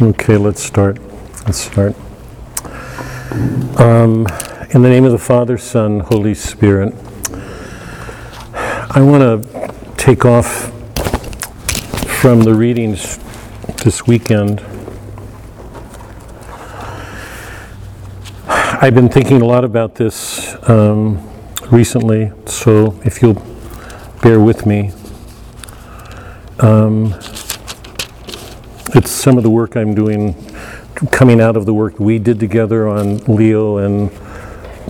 Okay, let's start. Let's start. Um, in the name of the Father, Son, Holy Spirit, I want to take off from the readings this weekend. I've been thinking a lot about this um, recently, so if you'll bear with me. Um, it's some of the work I'm doing coming out of the work we did together on Leo and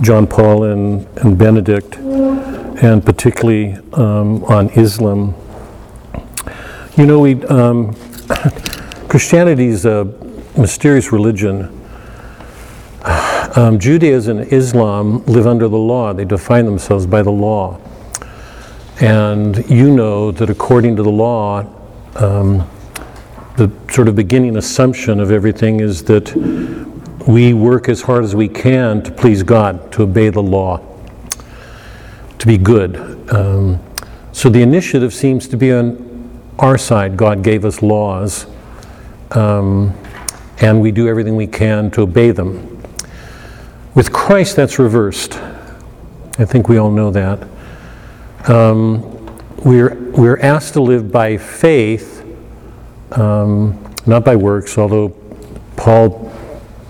John Paul and, and Benedict, and particularly um, on Islam. You know, we um, Christianity is a mysterious religion. Um, Judaism and Islam live under the law. They define themselves by the law. And you know that according to the law, um, the sort of beginning assumption of everything is that we work as hard as we can to please God, to obey the law, to be good. Um, so the initiative seems to be on our side. God gave us laws, um, and we do everything we can to obey them. With Christ, that's reversed. I think we all know that. Um, we're, we're asked to live by faith, um, not by works, although Paul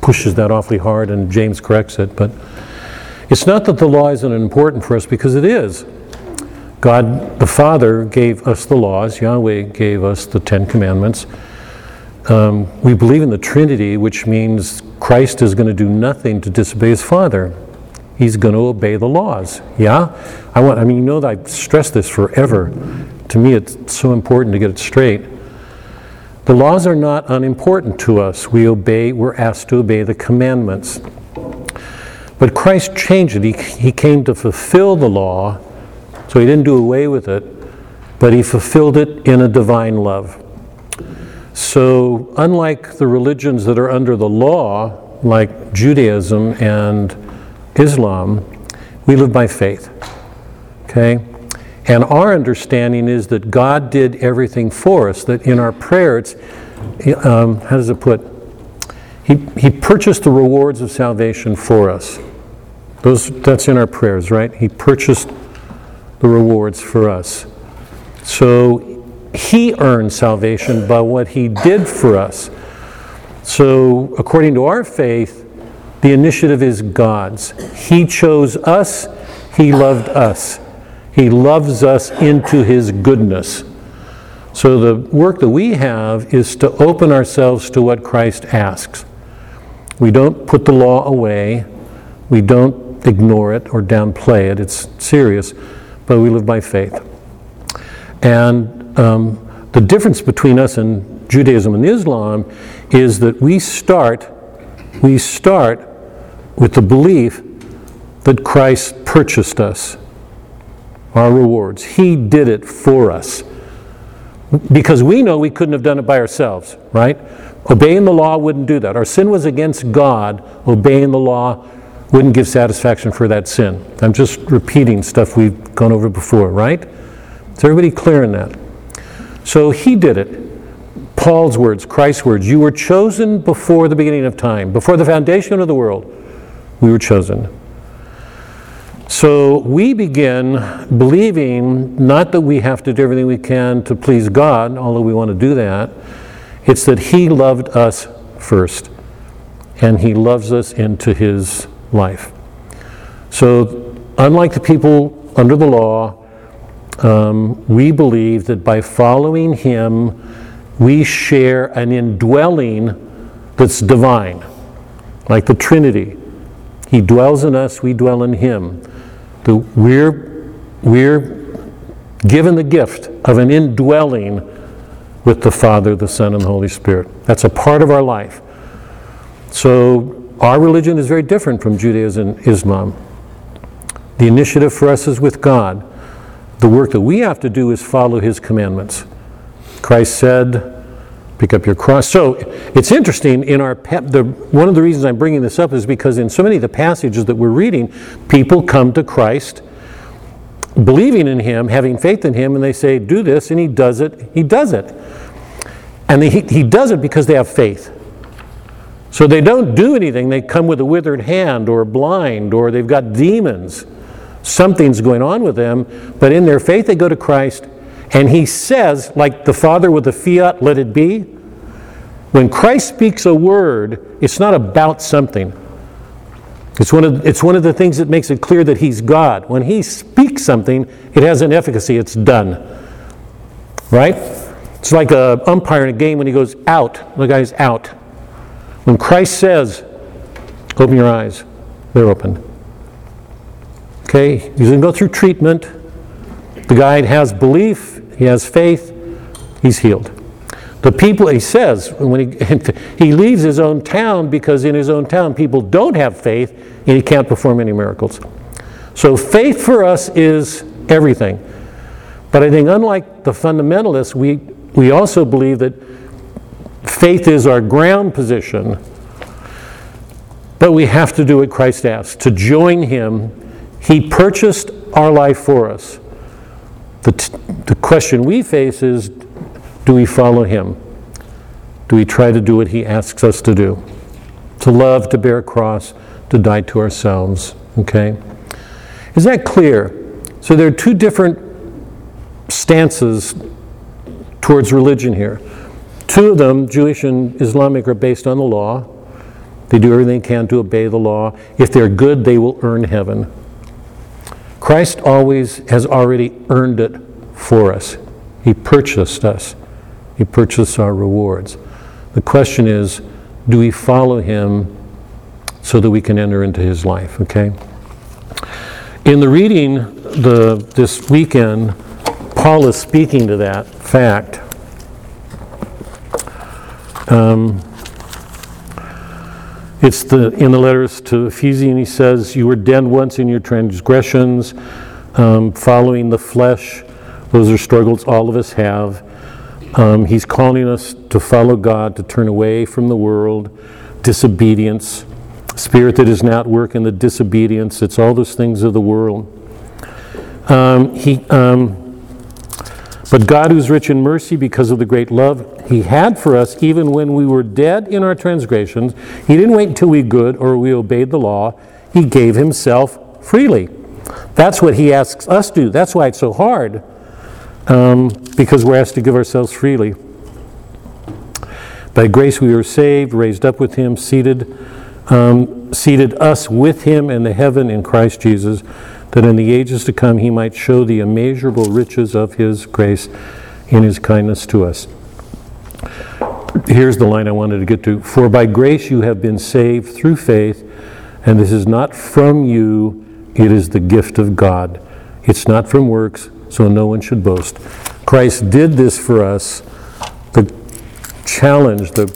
pushes that awfully hard and James corrects it. But it's not that the law isn't important for us, because it is. God the Father gave us the laws, Yahweh gave us the Ten Commandments. Um, we believe in the Trinity, which means Christ is going to do nothing to disobey his Father. He's going to obey the laws. Yeah? I want I mean you know that I've stressed this forever. To me it's so important to get it straight. The laws are not unimportant to us. We obey, we're asked to obey the commandments. But Christ changed it. He, he came to fulfill the law, so he didn't do away with it, but he fulfilled it in a divine love. So, unlike the religions that are under the law, like Judaism and Islam, we live by faith. Okay? And our understanding is that God did everything for us, that in our prayer, it's, um, how does it put? He, he purchased the rewards of salvation for us. Those, that's in our prayers, right? He purchased the rewards for us. So he earned salvation by what he did for us. So, according to our faith, the initiative is God's. He chose us, He loved us. He loves us into His goodness. So, the work that we have is to open ourselves to what Christ asks. We don't put the law away, we don't ignore it or downplay it. It's serious, but we live by faith. And um, the difference between us and Judaism and Islam is that we start, we start with the belief that Christ purchased us, our rewards. He did it for us. Because we know we couldn't have done it by ourselves, right? Obeying the law wouldn't do that. Our sin was against God. Obeying the law wouldn't give satisfaction for that sin. I'm just repeating stuff we've gone over before, right? Is everybody clear in that? So he did it. Paul's words, Christ's words, you were chosen before the beginning of time, before the foundation of the world. We were chosen. So we begin believing not that we have to do everything we can to please God, although we want to do that. It's that He loved us first, and He loves us into His life. So, unlike the people under the law, um, we believe that by following Him, we share an indwelling that's divine, like the Trinity. He dwells in us, we dwell in Him. The, we're, we're given the gift of an indwelling with the Father, the Son, and the Holy Spirit. That's a part of our life. So, our religion is very different from Judaism and Islam. The initiative for us is with God. The work that we have to do is follow his commandments. Christ said, pick up your cross. So it's interesting in our the, one of the reasons I'm bringing this up is because in so many of the passages that we're reading, people come to Christ believing in him, having faith in him, and they say, "Do this," and he does it. He does it, and he, he does it because they have faith. So they don't do anything. They come with a withered hand or blind or they've got demons. Something's going on with them. But in their faith, they go to Christ. And he says, like the Father with the fiat, let it be. When Christ speaks a word, it's not about something. It's one, of, it's one of the things that makes it clear that he's God. When he speaks something, it has an efficacy, it's done. Right? It's like an umpire in a game when he goes out, the guy's out. When Christ says, open your eyes, they're open. Okay, going to go through treatment. The guy has belief, he has faith, he's healed. The people, he says, when he, he leaves his own town because in his own town people don't have faith and he can't perform any miracles. So faith for us is everything. But I think, unlike the fundamentalists, we, we also believe that faith is our ground position, but we have to do what Christ asks to join Him. He purchased our life for us. The, t- the question we face is do we follow Him? Do we try to do what He asks us to do? To love, to bear a cross, to die to ourselves. Okay? Is that clear? So there are two different stances towards religion here. Two of them, Jewish and Islamic, are based on the law. They do everything they can to obey the law. If they're good, they will earn heaven. Christ always has already earned it for us. He purchased us. He purchased our rewards. The question is, do we follow him so that we can enter into his life, okay? In the reading the, this weekend, Paul is speaking to that fact. Um, it's the, in the letters to Ephesians, he says, You were dead once in your transgressions, um, following the flesh. Those are struggles all of us have. Um, he's calling us to follow God, to turn away from the world, disobedience, spirit that is not working, the disobedience. It's all those things of the world. Um, he, um, but God, who's rich in mercy because of the great love He had for us, even when we were dead in our transgressions, He didn't wait until we good or we obeyed the law. He gave Himself freely. That's what He asks us to do. That's why it's so hard um, because we're asked to give ourselves freely. By grace we were saved, raised up with him, seated, um, seated us with him in the heaven in Christ Jesus, that in the ages to come he might show the immeasurable riches of his grace in his kindness to us. Here's the line I wanted to get to. For by grace you have been saved through faith, and this is not from you, it is the gift of God. It's not from works, so no one should boast. Christ did this for us. The challenge, the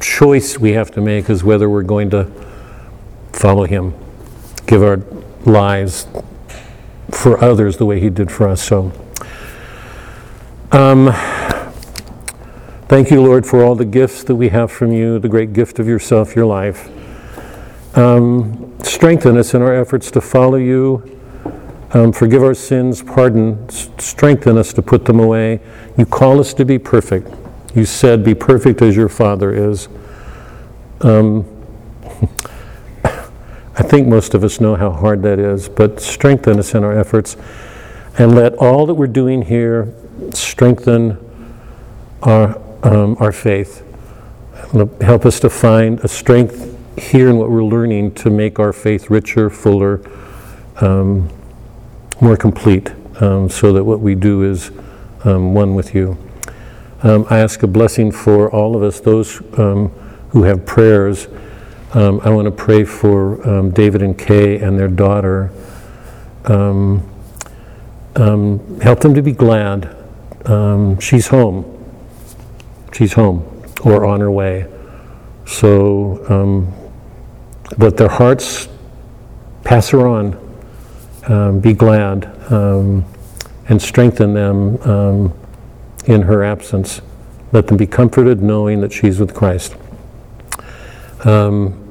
choice we have to make is whether we're going to follow Him, give our lives for others the way He did for us. So, um, thank you, Lord, for all the gifts that we have from you, the great gift of yourself, your life. Um, strengthen us in our efforts to follow you um, forgive our sins, pardon, strengthen us to put them away. You call us to be perfect. You said, Be perfect as your Father is. Um, I think most of us know how hard that is, but strengthen us in our efforts and let all that we're doing here strengthen our, um, our faith. Help us to find a strength here in what we're learning to make our faith richer, fuller. Um, more complete um, so that what we do is um, one with you. Um, I ask a blessing for all of us, those um, who have prayers. Um, I want to pray for um, David and Kay and their daughter. help them to be glad. she's home. She's home or on her way. So let their hearts pass her on um, be glad um, and strengthen them um, in her absence. Let them be comforted knowing that she's with Christ. Um,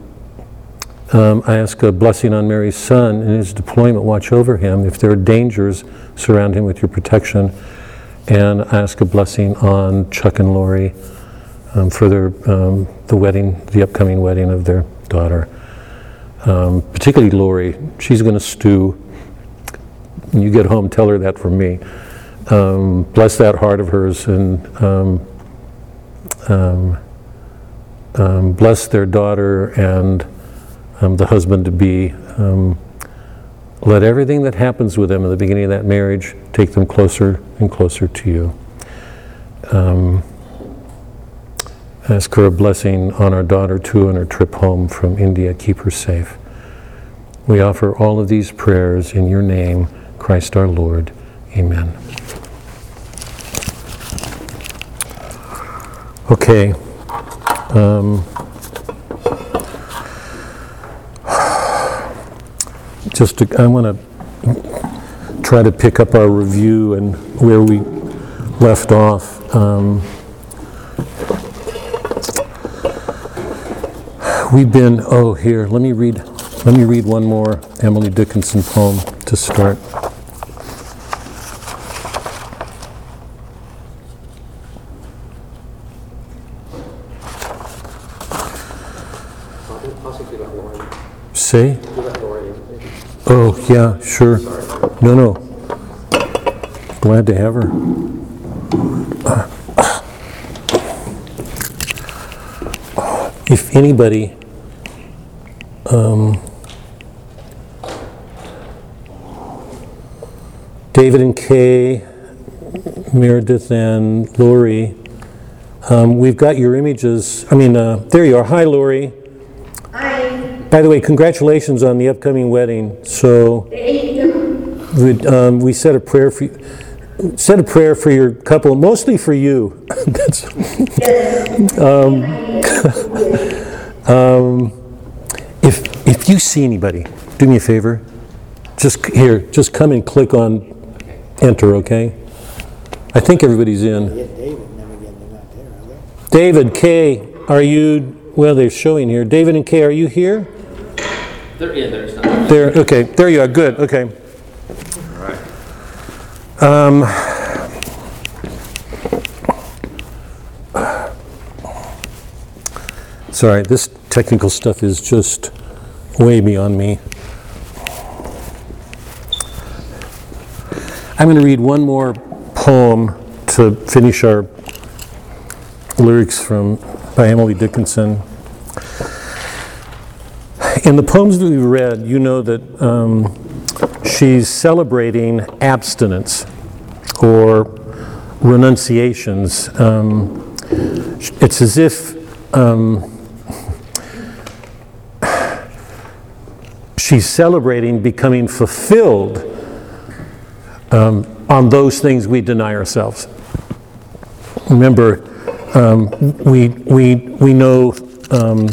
um, I ask a blessing on Mary's son in his deployment. Watch over him. If there are dangers, surround him with your protection. And I ask a blessing on Chuck and Lori um, for their, um, the wedding, the upcoming wedding of their daughter. Um, particularly Lori, she's going to stew. When you get home, tell her that from me. Um, bless that heart of hers and um, bless their daughter and um, the husband to be. Um, let everything that happens with them in the beginning of that marriage take them closer and closer to you. Um, ask her a blessing on our daughter too on her trip home from India. Keep her safe. We offer all of these prayers in your name, Christ our Lord. Amen. Okay. Um, just to, I want to try to pick up our review and where we left off. Um, we've been, oh, here, let me read, let me read one more Emily Dickinson poem to start. Possibly let Lauren, Say? do let Lauren in. maybe. Oh, yeah, sure. No, no. Glad to have her. If anybody, um, David and Kay, Meredith and Lori, um, we've got your images. I mean, uh, there you are. Hi, Lori. By the way, congratulations on the upcoming wedding. So, we, um, we said a prayer for you, said a prayer for your couple, mostly for you. That's, um, um, if if you see anybody, do me a favor. Just here, just come and click on enter. Okay. I think everybody's in. David, and then again, they're not there, are they? David, Kay, are you? Well, they're showing here. David and Kay, are you here? They're in, there's not. There, okay, there you are, good, okay. Um, Sorry, this technical stuff is just way beyond me. I'm going to read one more poem to finish our lyrics from, by Emily Dickinson. In the poems that we've read, you know that um, she's celebrating abstinence or renunciations. Um, it's as if um, she's celebrating becoming fulfilled um, on those things we deny ourselves. Remember, um, we, we, we know um,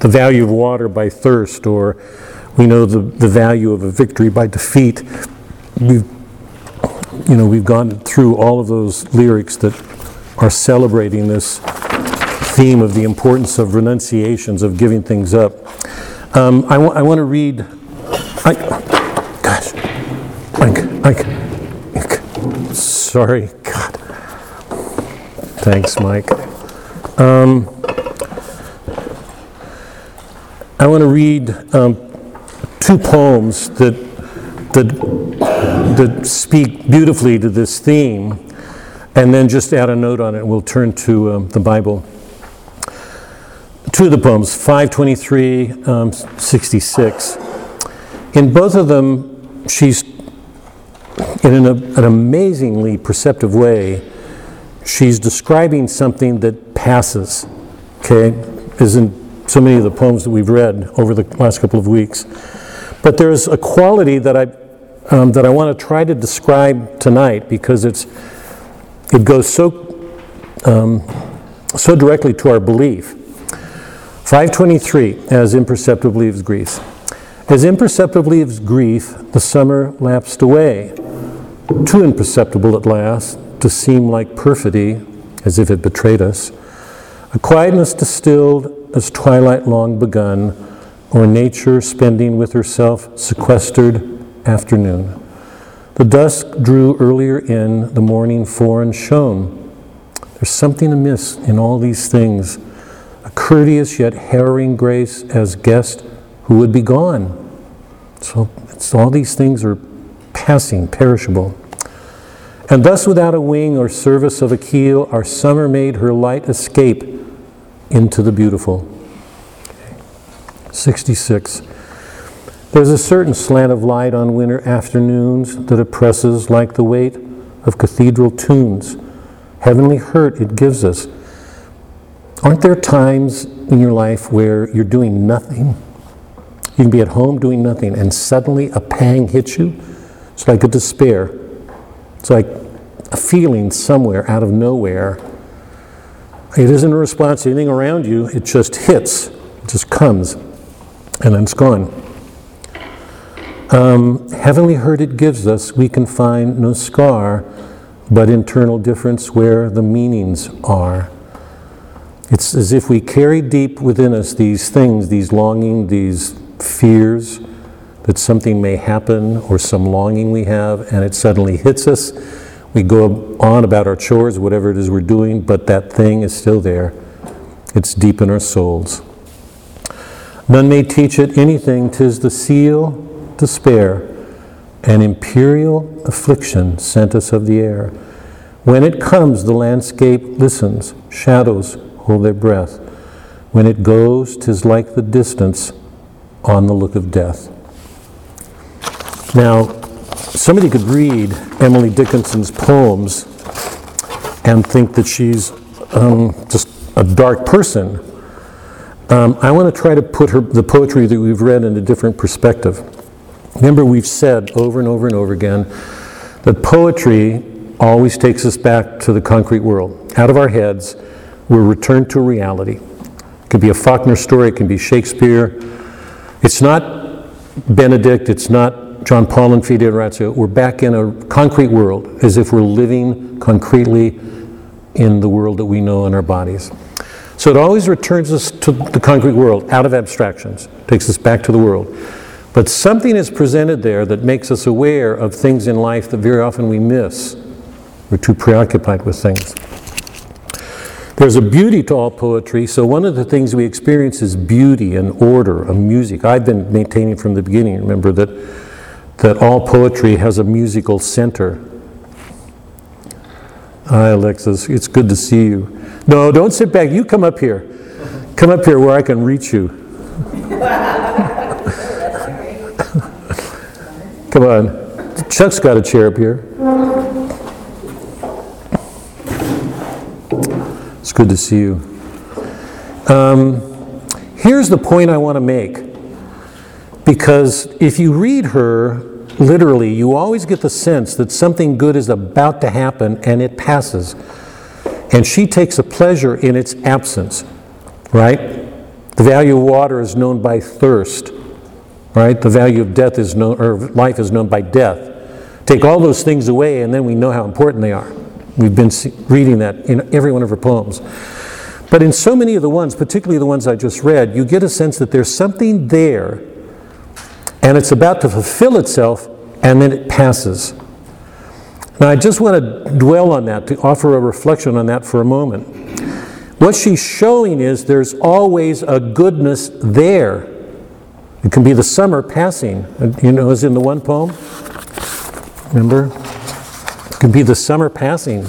the value of water by thirst, or we know the, the value of a victory by defeat. We've, you know, we've gone through all of those lyrics that are celebrating this theme of the importance of renunciations, of giving things up. Um, I, wa- I want to read. I, gosh, Mike, Mike, sorry, God. Thanks, Mike. Um, I want to read um, two poems that, that, that speak beautifully to this theme, and then just add a note on it, we'll turn to um, the Bible. Two of the poems, 523, um, 66. In both of them, she's, in an, an amazingly perceptive way, she's describing something that passes, okay? In so many of the poems that we've read over the last couple of weeks. But there's a quality that I, um, that I want to try to describe tonight because it's, it goes so, um, so directly to our belief. 523, as imperceptibly as grief. As imperceptibly as grief, the summer lapsed away, too imperceptible at last to seem like perfidy, as if it betrayed us. A quietness distilled as twilight long begun, or nature spending with herself sequestered afternoon. The dusk drew earlier in, the morning foreign shone, There's something amiss in all these things. A courteous yet harrowing grace as guest who would be gone. So all these things are passing, perishable. And thus, without a wing or service of a keel, our summer made her light escape into the beautiful. 66. There's a certain slant of light on winter afternoons that oppresses like the weight of cathedral tunes. Heavenly hurt it gives us. Aren't there times in your life where you're doing nothing? You can be at home doing nothing, and suddenly a pang hits you. It's like a despair. It's like a feeling somewhere out of nowhere. It isn't a response to anything around you, it just hits, it just comes, and then it's gone. Um, heavenly hurt it gives us, we can find no scar, but internal difference where the meanings are. It's as if we carry deep within us these things, these longing, these fears that something may happen or some longing we have, and it suddenly hits us. We go on about our chores, whatever it is we're doing, but that thing is still there. It's deep in our souls. None may teach it anything, tis the seal despair, and imperial affliction sent us of the air. When it comes, the landscape listens, shadows hold their breath. When it goes, 'tis like the distance on the look of death. Now, somebody could read Emily Dickinson's poems and think that she's um, just a dark person. Um, I want to try to put her, the poetry that we've read in a different perspective. Remember, we've said over and over and over again that poetry always takes us back to the concrete world. Out of our heads, we're returned to reality. It could be a Faulkner story, it can be Shakespeare. It's not Benedict, it's not John Paul and Fides et Ratio. We're back in a concrete world, as if we're living concretely in the world that we know in our bodies. So it always returns us to the concrete world, out of abstractions, takes us back to the world. But something is presented there that makes us aware of things in life that very often we miss. We're too preoccupied with things. There's a beauty to all poetry, so one of the things we experience is beauty and order of music. I've been maintaining from the beginning, remember, that, that all poetry has a musical center. Hi, Alexis, it's good to see you. No, don't sit back, you come up here. Come up here where I can reach you. Come on. Chuck's got a chair up here. It's good to see you. Um, here's the point I want to make. Because if you read her literally, you always get the sense that something good is about to happen and it passes. And she takes a pleasure in its absence, right? The value of water is known by thirst right? The value of death is known, or life is known by death. Take all those things away, and then we know how important they are. We've been reading that in every one of her poems. But in so many of the ones, particularly the ones I just read, you get a sense that there's something there, and it's about to fulfill itself, and then it passes. Now, I just want to dwell on that, to offer a reflection on that for a moment. What she's showing is there's always a goodness there it can be the summer passing, you know, as in the one poem. Remember? It can be the summer passing.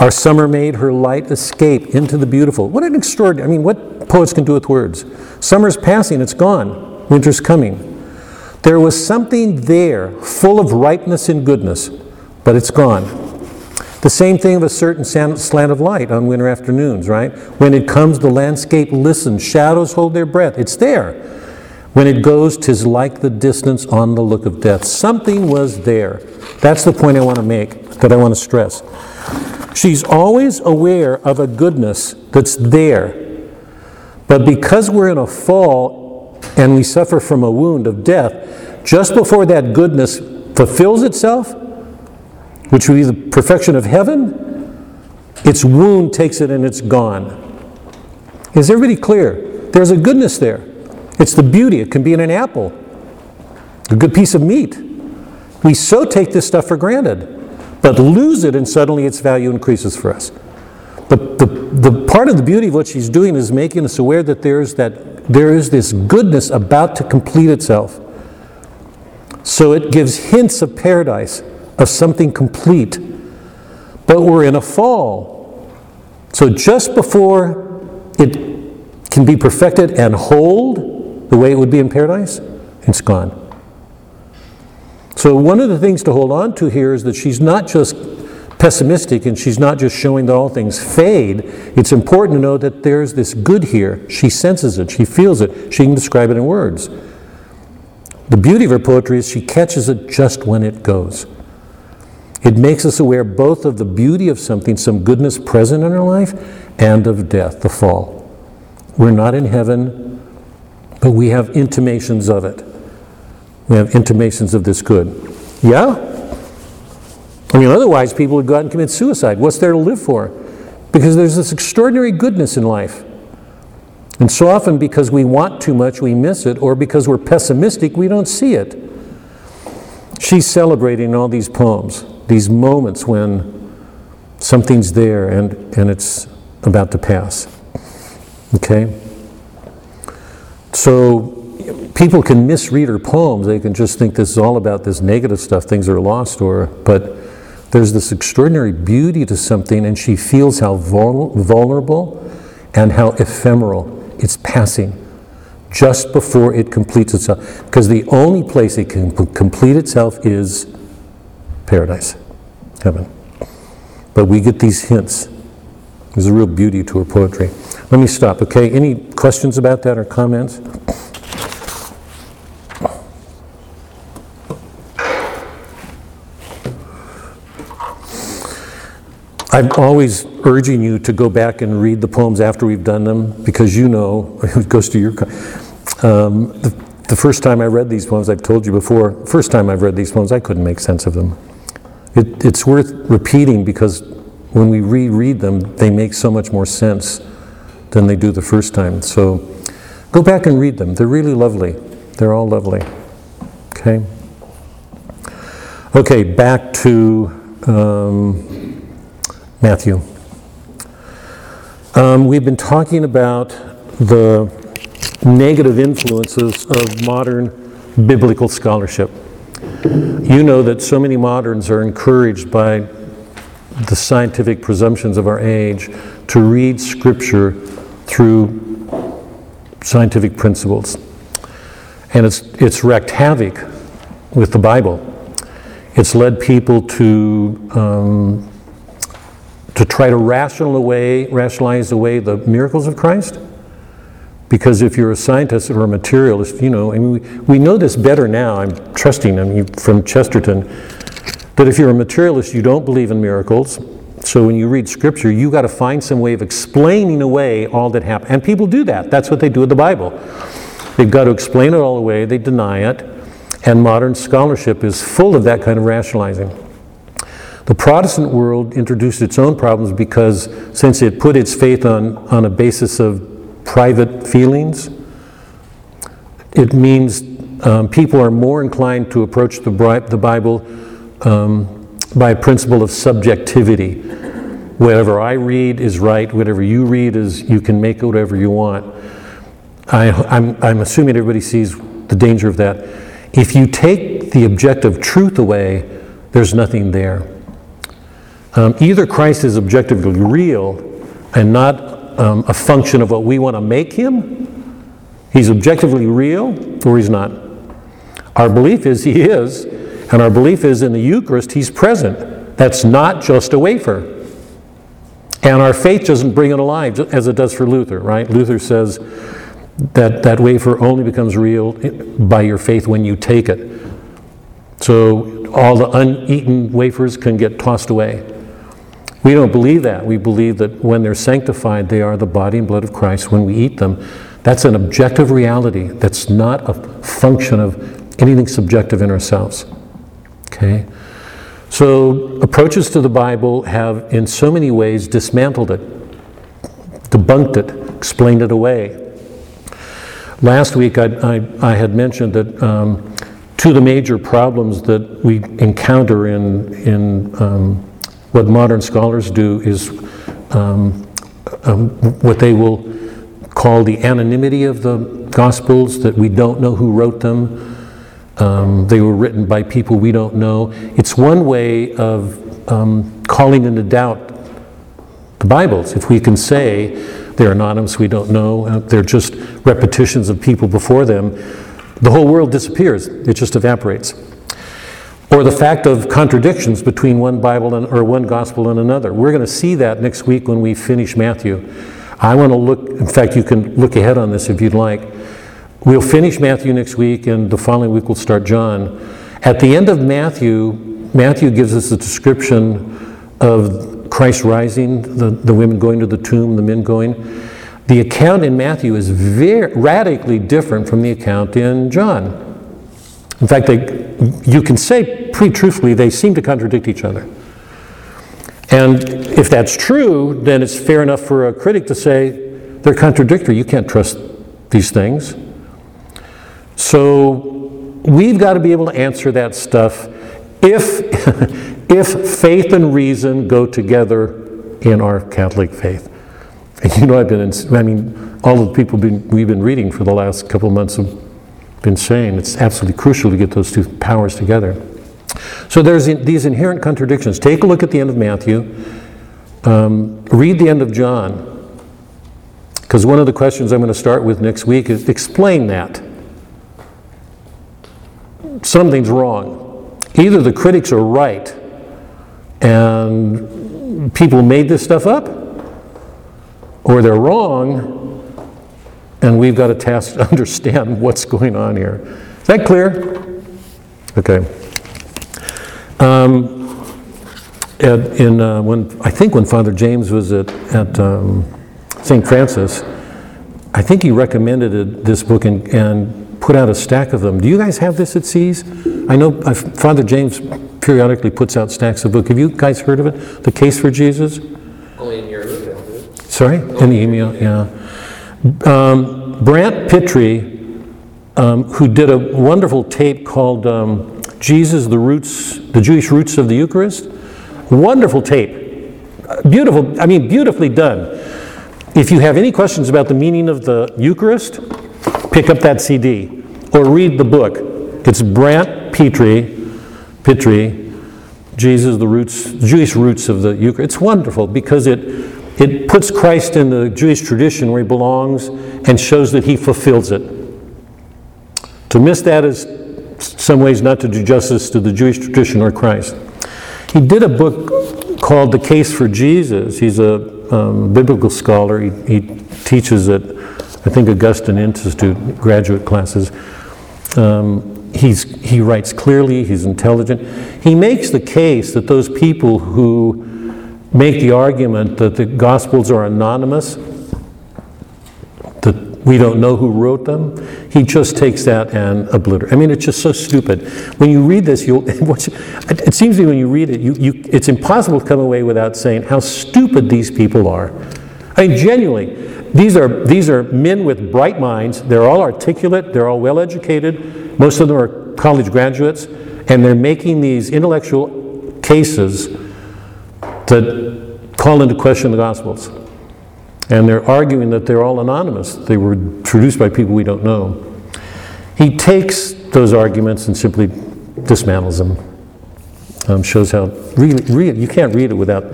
Our summer made her light escape into the beautiful. What an extraordinary, I mean, what poets can do with words? Summer's passing, it's gone. Winter's coming. There was something there, full of ripeness and goodness, but it's gone. The same thing of a certain slant of light on winter afternoons, right? When it comes, the landscape listens, shadows hold their breath. It's there. When it goes, tis like the distance on the look of death. Something was there. That's the point I want to make, that I want to stress. She's always aware of a goodness that's there. But because we're in a fall and we suffer from a wound of death, just before that goodness fulfills itself, which would be the perfection of heaven, its wound takes it and it's gone. Is everybody clear? There's a goodness there. It's the beauty. It can be in an apple, a good piece of meat. We so take this stuff for granted. but lose it and suddenly its value increases for us. But the, the part of the beauty of what she's doing is making us aware that there's that there is this goodness about to complete itself. So it gives hints of paradise, of something complete. But we're in a fall. So just before it can be perfected and hold the way it would be in paradise, it's gone. So, one of the things to hold on to here is that she's not just pessimistic and she's not just showing that all things fade. It's important to know that there's this good here. She senses it, she feels it, she can describe it in words. The beauty of her poetry is she catches it just when it goes. It makes us aware both of the beauty of something, some goodness present in our life, and of death, the fall. We're not in heaven, but we have intimations of it. We have intimations of this good. Yeah? I mean, otherwise, people would go out and commit suicide. What's there to live for? Because there's this extraordinary goodness in life. And so often, because we want too much, we miss it, or because we're pessimistic, we don't see it. She's celebrating all these poems, these moments when something's there and, and it's about to pass. Okay? So, people can misread her poems. They can just think this is all about this negative stuff, things are lost, or, but there's this extraordinary beauty to something, and she feels how vul- vulnerable and how ephemeral it's passing just before it completes itself. Because the only place it can p- complete itself is paradise, heaven. But we get these hints. There's a real beauty to her poetry. Let me stop, okay? Any questions about that or comments? I'm always urging you to go back and read the poems after we've done them because you know, it goes to your. Um, the, the first time I read these poems, I've told you before, first time I've read these poems, I couldn't make sense of them. It, it's worth repeating because when we reread them, they make so much more sense than they do the first time. So go back and read them. They're really lovely. They're all lovely. Okay? Okay, back to. Um, Matthew. Um, we've been talking about the negative influences of modern biblical scholarship. You know that so many moderns are encouraged by the scientific presumptions of our age to read Scripture through scientific principles. And it's, it's wreaked havoc with the Bible. It's led people to um, to try to rational away, rationalize away the miracles of Christ? Because if you're a scientist or a materialist, you know, I mean, we, we know this better now. I'm trusting mean, from Chesterton that if you're a materialist, you don't believe in miracles. So when you read Scripture, you got to find some way of explaining away all that happened. And people do that. That's what they do with the Bible. They've got to explain it all away. They deny it. And modern scholarship is full of that kind of rationalizing. The Protestant world introduced its own problems because since it put its faith on, on a basis of private feelings, it means um, people are more inclined to approach the, the Bible um, by a principle of subjectivity. Whatever I read is right, whatever you read is, you can make whatever you want. I, I'm, I'm assuming everybody sees the danger of that. If you take the objective truth away, there's nothing there. Um, either Christ is objectively real and not um, a function of what we want to make him. He's objectively real or he's not. Our belief is he is, and our belief is in the Eucharist he's present. That's not just a wafer. And our faith doesn't bring it alive as it does for Luther, right? Luther says that that wafer only becomes real by your faith when you take it. So all the uneaten wafers can get tossed away. We don't believe that. We believe that when they're sanctified, they are the body and blood of Christ when we eat them. That's an objective reality. That's not a function of anything subjective in ourselves. Okay? So, approaches to the Bible have, in so many ways, dismantled it, debunked it, explained it away. Last week, I, I, I had mentioned that um, two of the major problems that we encounter in, in um, what modern scholars do is um, um, what they will call the anonymity of the Gospels, that we don't know who wrote them. Um, they were written by people we don't know. It's one way of um, calling into doubt the Bibles. If we can say they're anonymous, we don't know, uh, they're just repetitions of people before them, the whole world disappears. It just evaporates. Or the fact of contradictions between one Bible and, or one gospel and another. We're going to see that next week when we finish Matthew. I want to look, in fact, you can look ahead on this if you'd like. We'll finish Matthew next week, and the following week we'll start John. At the end of Matthew, Matthew gives us a description of Christ rising, the, the women going to the tomb, the men going. The account in Matthew is very radically different from the account in John. In fact, they, you can say pretty truthfully they seem to contradict each other. And if that's true, then it's fair enough for a critic to say they're contradictory. You can't trust these things. So we've got to be able to answer that stuff if, if faith and reason go together in our Catholic faith. You know, I've been, in, I mean, all of the people we've been reading for the last couple of months have been saying it's absolutely crucial to get those two powers together. So there's these inherent contradictions. Take a look at the end of Matthew. Um, read the end of John. Because one of the questions I'm going to start with next week is explain that. Something's wrong. Either the critics are right and people made this stuff up, or they're wrong and we've got a task to understand what's going on here. Is that clear? Okay. Um, at, in uh, when I think when Father James was at at um, St. Francis, I think he recommended it, this book and, and put out a stack of them. Do you guys have this at SEAS? I know uh, Father James periodically puts out stacks of books. Have you guys heard of it? The Case for Jesus. Only in your email. Sorry, in the email, yeah. Um, Brant Pitre, um, who did a wonderful tape called um, Jesus, the Roots, the Jewish Roots of the Eucharist. Wonderful tape. Beautiful, I mean, beautifully done. If you have any questions about the meaning of the Eucharist, pick up that CD or read the book. It's Brant Pitre, Pitre, Jesus, the roots, Jewish roots of the Eucharist. It's wonderful because it, it puts Christ in the Jewish tradition where he belongs and shows that he fulfills it. To miss that is some ways not to do justice to the Jewish tradition or Christ. He did a book called The Case for Jesus. He's a um, biblical scholar. He, he teaches at, I think, Augustine Institute graduate classes. Um, he's, he writes clearly, he's intelligent. He makes the case that those people who make the argument that the Gospels are anonymous, that we don't know who wrote them, he just takes that and obliterates. I mean, it's just so stupid. When you read this, you'll, it seems to me when you read it, you, you, it's impossible to come away without saying how stupid these people are. I mean, genuinely, these are, these are men with bright minds. They're all articulate, they're all well educated, most of them are college graduates, and they're making these intellectual cases that call into question the Gospels. And they're arguing that they're all anonymous. They were produced by people we don't know. He takes those arguments and simply dismantles them. Um, shows how really, really, you can't read it without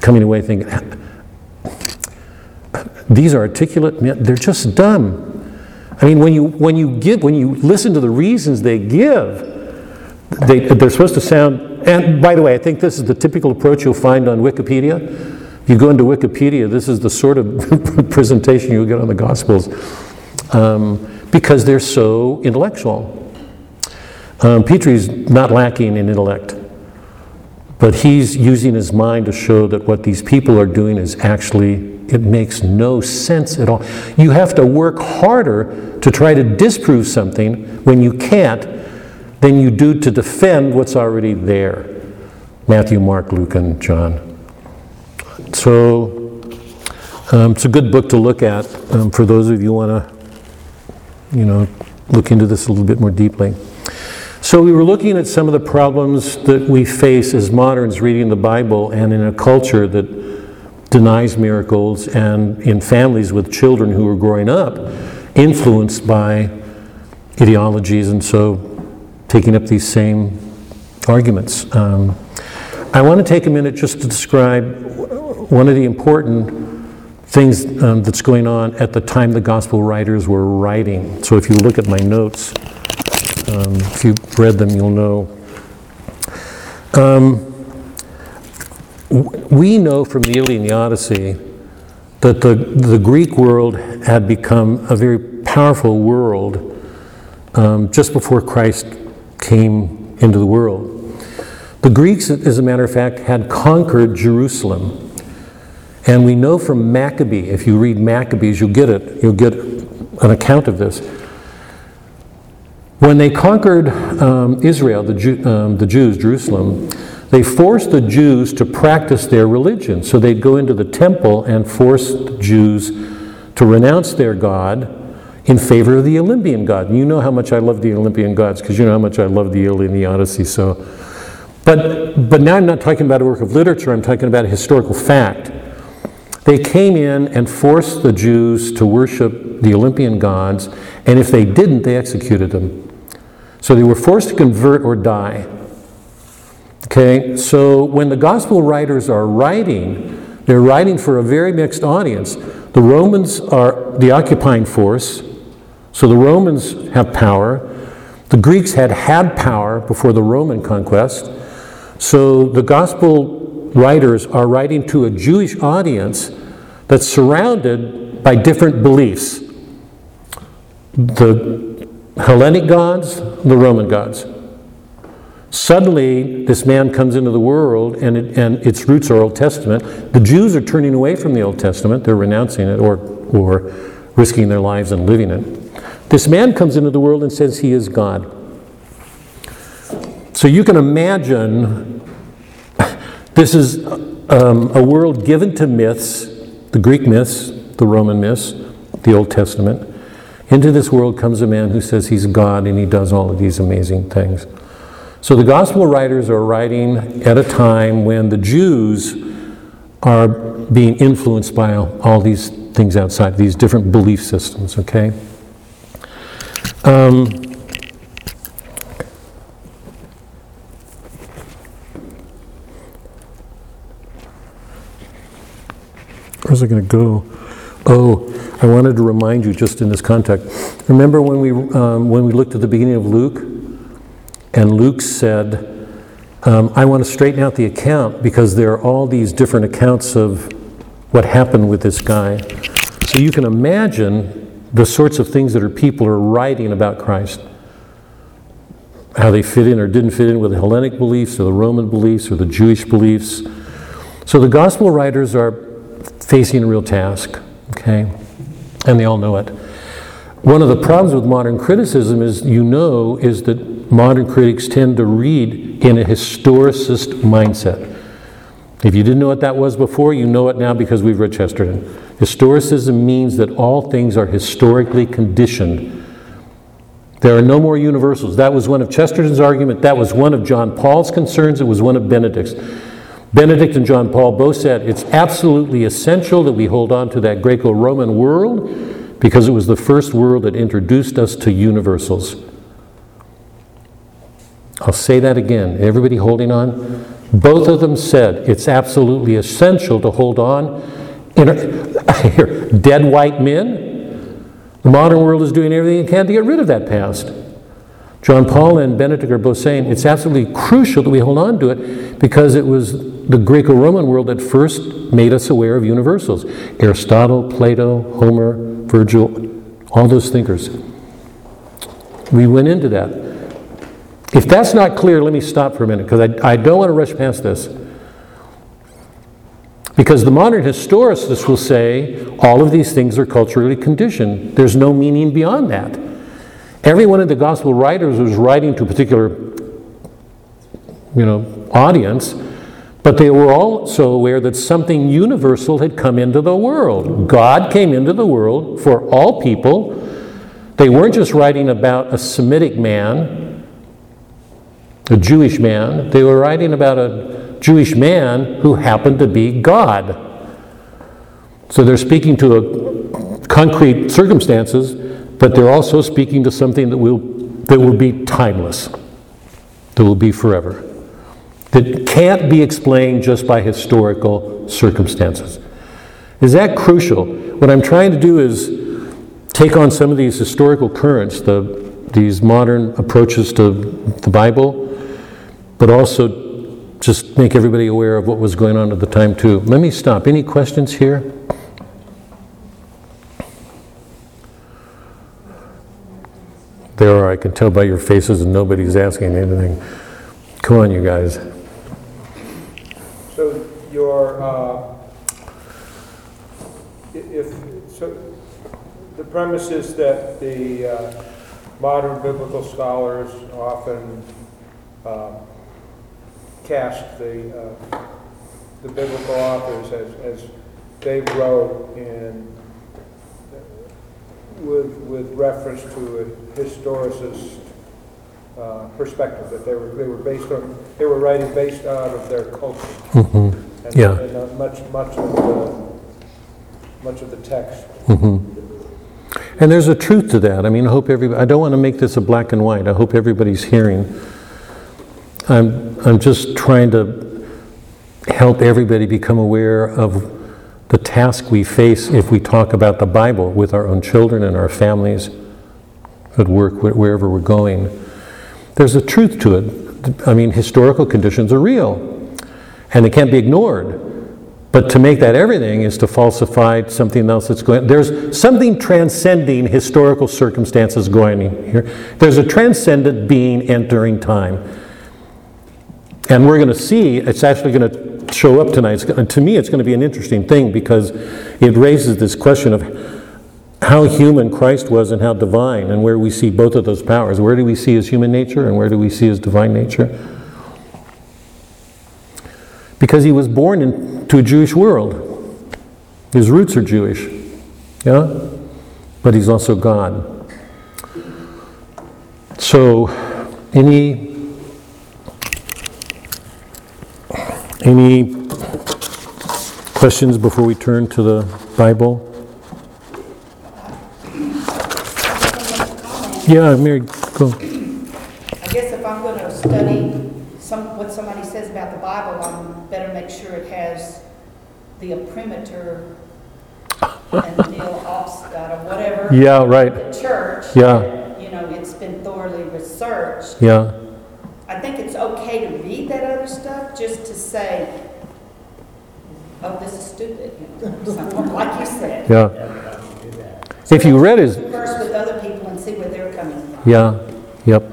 coming away thinking, these are articulate men, they're just dumb. I mean, when you, when you give, when you listen to the reasons they give, they, they're supposed to sound, and by the way, I think this is the typical approach you'll find on Wikipedia. You go into Wikipedia, this is the sort of presentation you'll get on the Gospels um, because they're so intellectual. Um, Pitre's not lacking in intellect, but he's using his mind to show that what these people are doing is actually, it makes no sense at all. You have to work harder to try to disprove something when you can't than you do to defend what's already there. Matthew, Mark, Luke, and John. So um, it's a good book to look at um, for those of you who want to, you know, look into this a little bit more deeply. So we were looking at some of the problems that we face as moderns reading the Bible and in a culture that denies miracles and in families with children who are growing up influenced by ideologies and so taking up these same arguments. Um, I want to take a minute just to describe one of the important things um, that's going on at the time the gospel writers were writing. So if you look at my notes, um, if you've read them, you'll know. Um, we know from the Iliad and the Odyssey that the, the Greek world had become a very powerful world um, just before Christ came into the world. The Greeks, as a matter of fact, had conquered Jerusalem. And we know from Maccabee, if you read Maccabees, you'll get it, you'll get an account of this. When they conquered um, Israel, the, Jew, um, the Jews, Jerusalem, they forced the Jews to practice their religion. So they'd go into the temple and force the Jews to renounce their God in favor of the Olympian God. You know how much I love the Olympian gods because you know how much I love the Iliad and the Odyssey. So, but but now I'm not talking about a work of literature. I'm talking about a historical fact. They came in and forced the Jews to worship the Olympian gods, and if they didn't, they executed them. So they were forced to convert or die. Okay, so when the gospel writers are writing, they're writing for a very mixed audience. The Romans are the occupying force, so the Romans have power. The Greeks had had power before the Roman conquest. So the gospel writers are writing to a Jewish audience that's surrounded by different beliefs the Hellenic gods, the Roman gods. Suddenly, this man comes into the world and, it, and its roots are Old Testament. The Jews are turning away from the Old Testament, they're renouncing it or, or risking their lives and living it. This man comes into the world and says he is God. So you can imagine this is um, a world given to myths, the Greek myths, the Roman myths, the Old Testament. Into this world comes a man who says he's God and he does all of these amazing things. So the gospel writers are writing at a time when the Jews are being influenced by all these things outside, these different belief systems, okay? Um, where's it going to go? Oh, I wanted to remind you just in this context. Remember when we, um, when we looked at the beginning of Luke? And Luke said, um, I want to straighten out the account because there are all these different accounts of what happened with this guy. So you can imagine the sorts of things that are people are writing about Christ. How they fit in or didn't fit in with the Hellenic beliefs or the Roman beliefs or the Jewish beliefs. So the gospel writers are facing a real task, okay? And they all know it. One of the problems with modern criticism is, you know, is that modern critics tend to read in a historicist mindset. If you didn't know what that was before, you know it now because we've read Chesterton. Historicism means that all things are historically conditioned. There are no more universals. That was one of Chesterton's argument. That was one of John Paul's concerns. It was one of Benedict's. Benedict and John Paul both said it's absolutely essential that we hold on to that Greco Roman world because it was the first world that introduced us to universals. I'll say that again. Everybody holding on? Both of them said it's absolutely essential to hold on. Dead white men? The modern world is doing everything it can to get rid of that past. John Paul and Benedict are both saying it's absolutely crucial that we hold on to it because it was the Greco Roman world that first made us aware of universals Aristotle, Plato, Homer, Virgil, all those thinkers. We went into that. If that's not clear, let me stop for a minute because I, I don't want to rush past this. Because the modern historicists will say all of these things are culturally conditioned. There's no meaning beyond that. Every one of the gospel writers was writing to a particular you know, audience, but they were also aware that something universal had come into the world. God came into the world for all people. They weren't just writing about a Semitic man a Jewish man. They were writing about a Jewish man who happened to be God. So they're speaking to a concrete circumstances, but they're also speaking to something that will, that will be timeless, that will be forever, that can't be explained just by historical circumstances. Is that crucial? What I'm trying to do is take on some of these historical currents, the, these modern approaches to the Bible, but also just make everybody aware of what was going on at the time, too. Let me stop. Any questions here? There are, I can tell by your faces, and nobody's asking anything. Come on, you guys. So your, uh, if, so the premise is that the uh, modern biblical scholars often uh, cast the, uh, the biblical authors as, as they wrote in, with, with reference to a historicist uh, perspective, that they were, they were based on, they were writing based out of their culture. Mhm. And- Yeah. And uh, much, much of the, much of the text. And there's a truth to that. I mean, I hope everybody, I don't want to make this a black and white. I hope everybody's hearing. I'm, I'm just trying to help everybody become aware of the task we face if we talk about the Bible with our own children and our families at work, wherever we're going. There's a truth to it. I mean, historical conditions are real, and they can't be ignored. But to make that everything is to falsify something else that's going. There's something transcending historical circumstances going on here. There's a transcendent being entering time. And we're going to see, it's actually going to show up tonight. It's to me, it's going to be an interesting thing because it raises this question of how human Christ was and how divine, and where we see both of those powers. Where do we see his human nature and where do we see his divine nature? Because he was born into a Jewish world. His roots are Jewish. Yeah? But he's also God. So, any any questions before we turn to the Bible? Yeah, Mary, go. I guess if I'm going to study some, what somebody says about the Bible, I better make sure it has the imprimatur and nihil obstat or whatever. Yeah, right. The church. Yeah. You know, it's been thoroughly researched. Yeah, I think it's okay to read that other stuff, just to say, oh, this is stupid, you know, something like you said. yeah. If you read his, Converse with other people and see where they're coming from. Yeah, yep.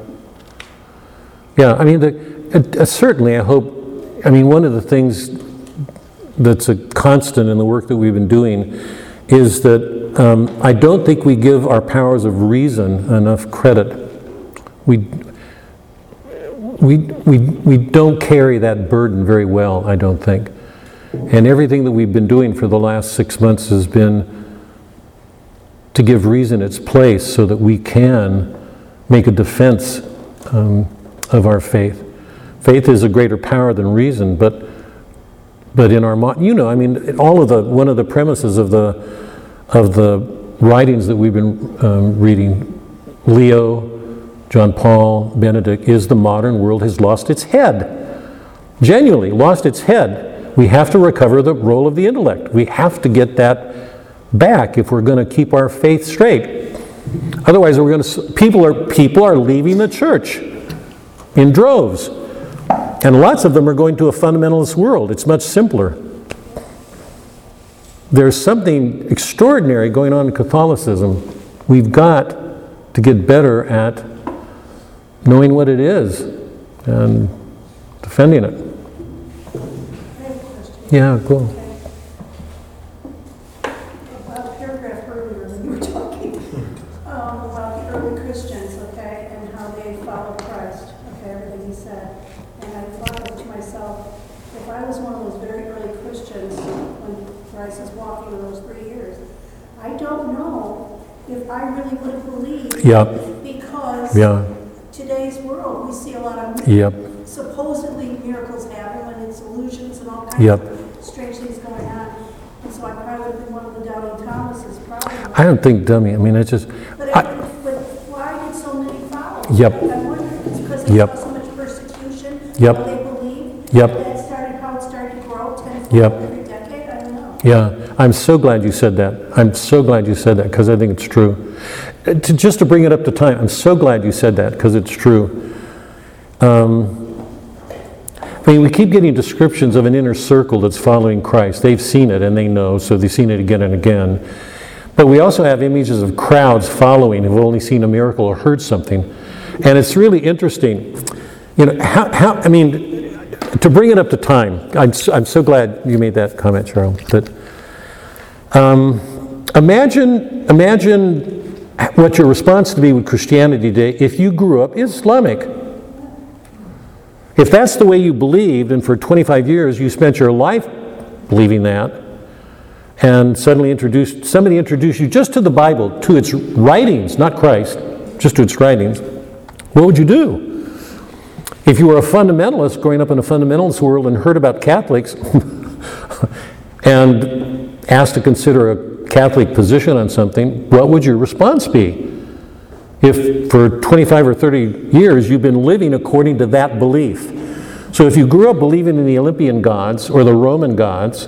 Yeah, I mean, the, uh, certainly, I hope, I mean, one of the things that's a constant in the work that we've been doing is that um, I don't think we give our powers of reason enough credit. We, we, we, we don't carry that burden very well, I don't think. And everything that we've been doing for the last six months has been to give reason its place so that we can make a defense um, of our faith. Faith is a greater power than reason, but but in our you know, I mean, all of the one of the premises of the of the writings that we've been um, reading, Leo, John Paul, Benedict, is the modern world has lost its head. Genuinely lost its head. We have to recover the role of the intellect. We have to get that back if we're going to keep our faith straight. Otherwise, we're going to people are people are leaving the church in droves, and lots of them are going to a fundamentalist world. It's much simpler. There's something extraordinary going on in Catholicism. We've got to get better at knowing what it is and defending it. Yeah, go. About a paragraph earlier when you were talking um, about the early Christians, okay, and how they followed Christ, okay, everything he said. And I thought to myself, if I was one of those very early Christians when Christ was walking in those three years, I don't know if I really would have believed. Yeah, Because yeah, today's world, we see a lot of Yep. supposedly miracles happen when it's illusions and all kinds Yep. of strange things going on. And so I probably would have been one of the doubting Thomas's probably. I don't think dummy, I mean, it's just, But, I- I, but why did so many follow? Yep. I wonder if it's because they Yep. saw so much persecution. Yep. What they believe. Yep. That started, how it started to grow tenfold Yep. every decade, I don't know. yeah, I'm so glad you said that. I'm so glad you said that, because I think it's true. Uh, to- Just to bring it up to time, I'm so glad you said that, because it's true. Um, I mean, we keep getting descriptions of an inner circle that's following Christ. They've seen it and they know, so they've seen it again and again. But we also have images of crowds following who've only seen a miracle or heard something. And it's really interesting. You know, how, how I mean, to bring it up to time, I'm, I'm so glad you made that comment, Cheryl. That, um, imagine, imagine what your response to be with Christianity today if you grew up Islamic. If that's the way you believed, and for 25 years you spent your life believing that, and suddenly introduced, somebody introduced you just to the Bible, to its writings, not Christ, just to its writings, what would you do? If you were a fundamentalist growing up in a fundamentalist world and heard about Catholics and asked to consider a Catholic position on something, what would your response be? If for 25 or 30 years you've been living according to that belief. So if you grew up believing in the Olympian gods or the Roman gods,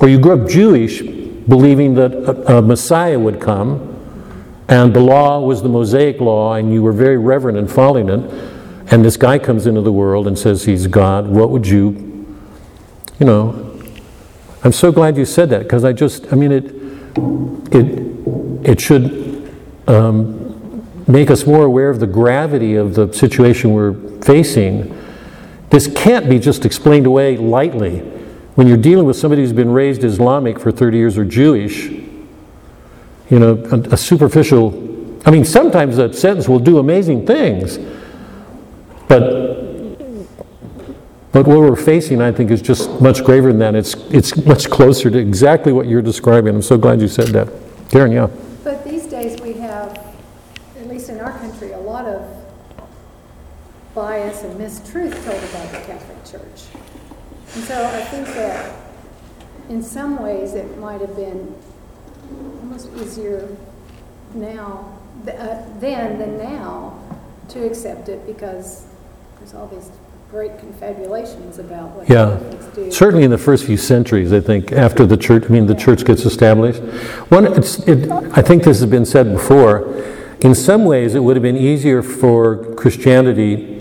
or you grew up Jewish believing that a, a Messiah would come, and the law was the Mosaic law, and you were very reverent in following it, and this guy comes into the world and says he's God, what would you, you know, I'm so glad you said that because I just, I mean, it, it, it should um, make us more aware of the gravity of the situation we're facing. This can't be just explained away lightly. When you're dealing with somebody who's been raised Islamic for 30 years or Jewish, you know, a, a superficial, I mean, sometimes that sentence will do amazing things, but but what we're facing, I think, is just much graver than that. It's, it's much closer to exactly what you're describing. I'm so glad you said that. Karen, yeah. But these days, we have, at least in our country, a lot of bias and mistruth told about the Catholic Church. And so I think that in some ways, it might have been almost easier now, uh, then than now, to accept it because there's all these great confabulations about what Yeah. Catholics do. Certainly in the first few centuries, I think, after the church, I mean, the church gets established. One, it's, it, I think this has been said before. In some ways, it would have been easier for Christianity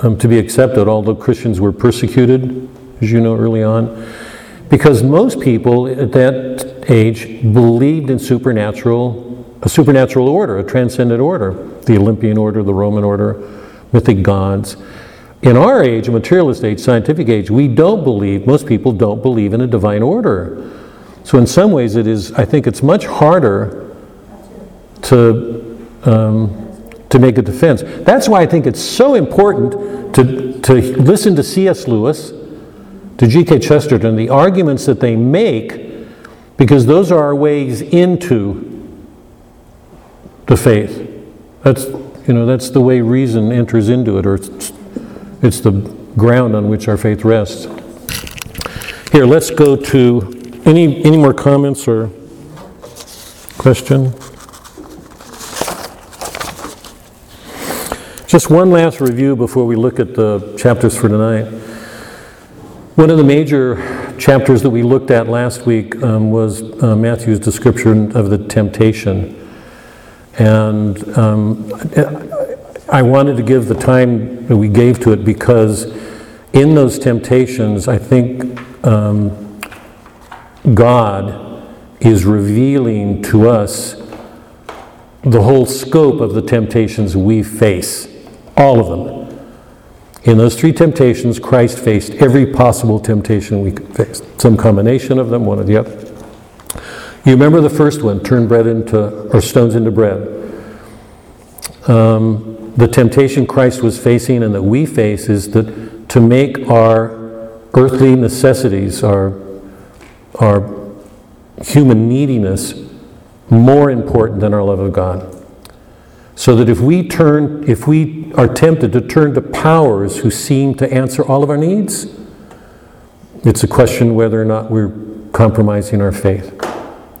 um, to be accepted, although Christians were persecuted, as you know, early on, because most people at that age believed in supernatural, a supernatural order, a transcendent order, the Olympian order, the Roman order, mythic gods. In our age, a materialist age, scientific age, we don't believe, most people don't believe in a divine order. So, in some ways, it is, I think it's much harder to, um, to make a defense. That's why I think it's so important to, to listen to C.S. Lewis, to G.K. Chesterton, the arguments that they make, because those are our ways into the faith. That's, you know, that's the way reason enters into it, or it's, it's the ground on which our faith rests. Here, let's go to, any, any more comments or question? Just one last review before we look at the chapters for tonight. One of the major chapters that we looked at last week um, was uh, Matthew's description of the temptation. And um, I wanted to give the time that we gave to it because in those temptations, I think um, God is revealing to us the whole scope of the temptations we face, all of them. In those three temptations, Christ faced every possible temptation we could face, some combination of them, one or the other. You remember the first one, turn bread into, or stones into bread. Um, the temptation Christ was facing and that we face is that to make our earthly necessities, our, our human neediness, more important than our love of God. So that if we turn, if we are tempted to turn to powers who seem to answer all of our needs, it's a question whether or not we're compromising our faith,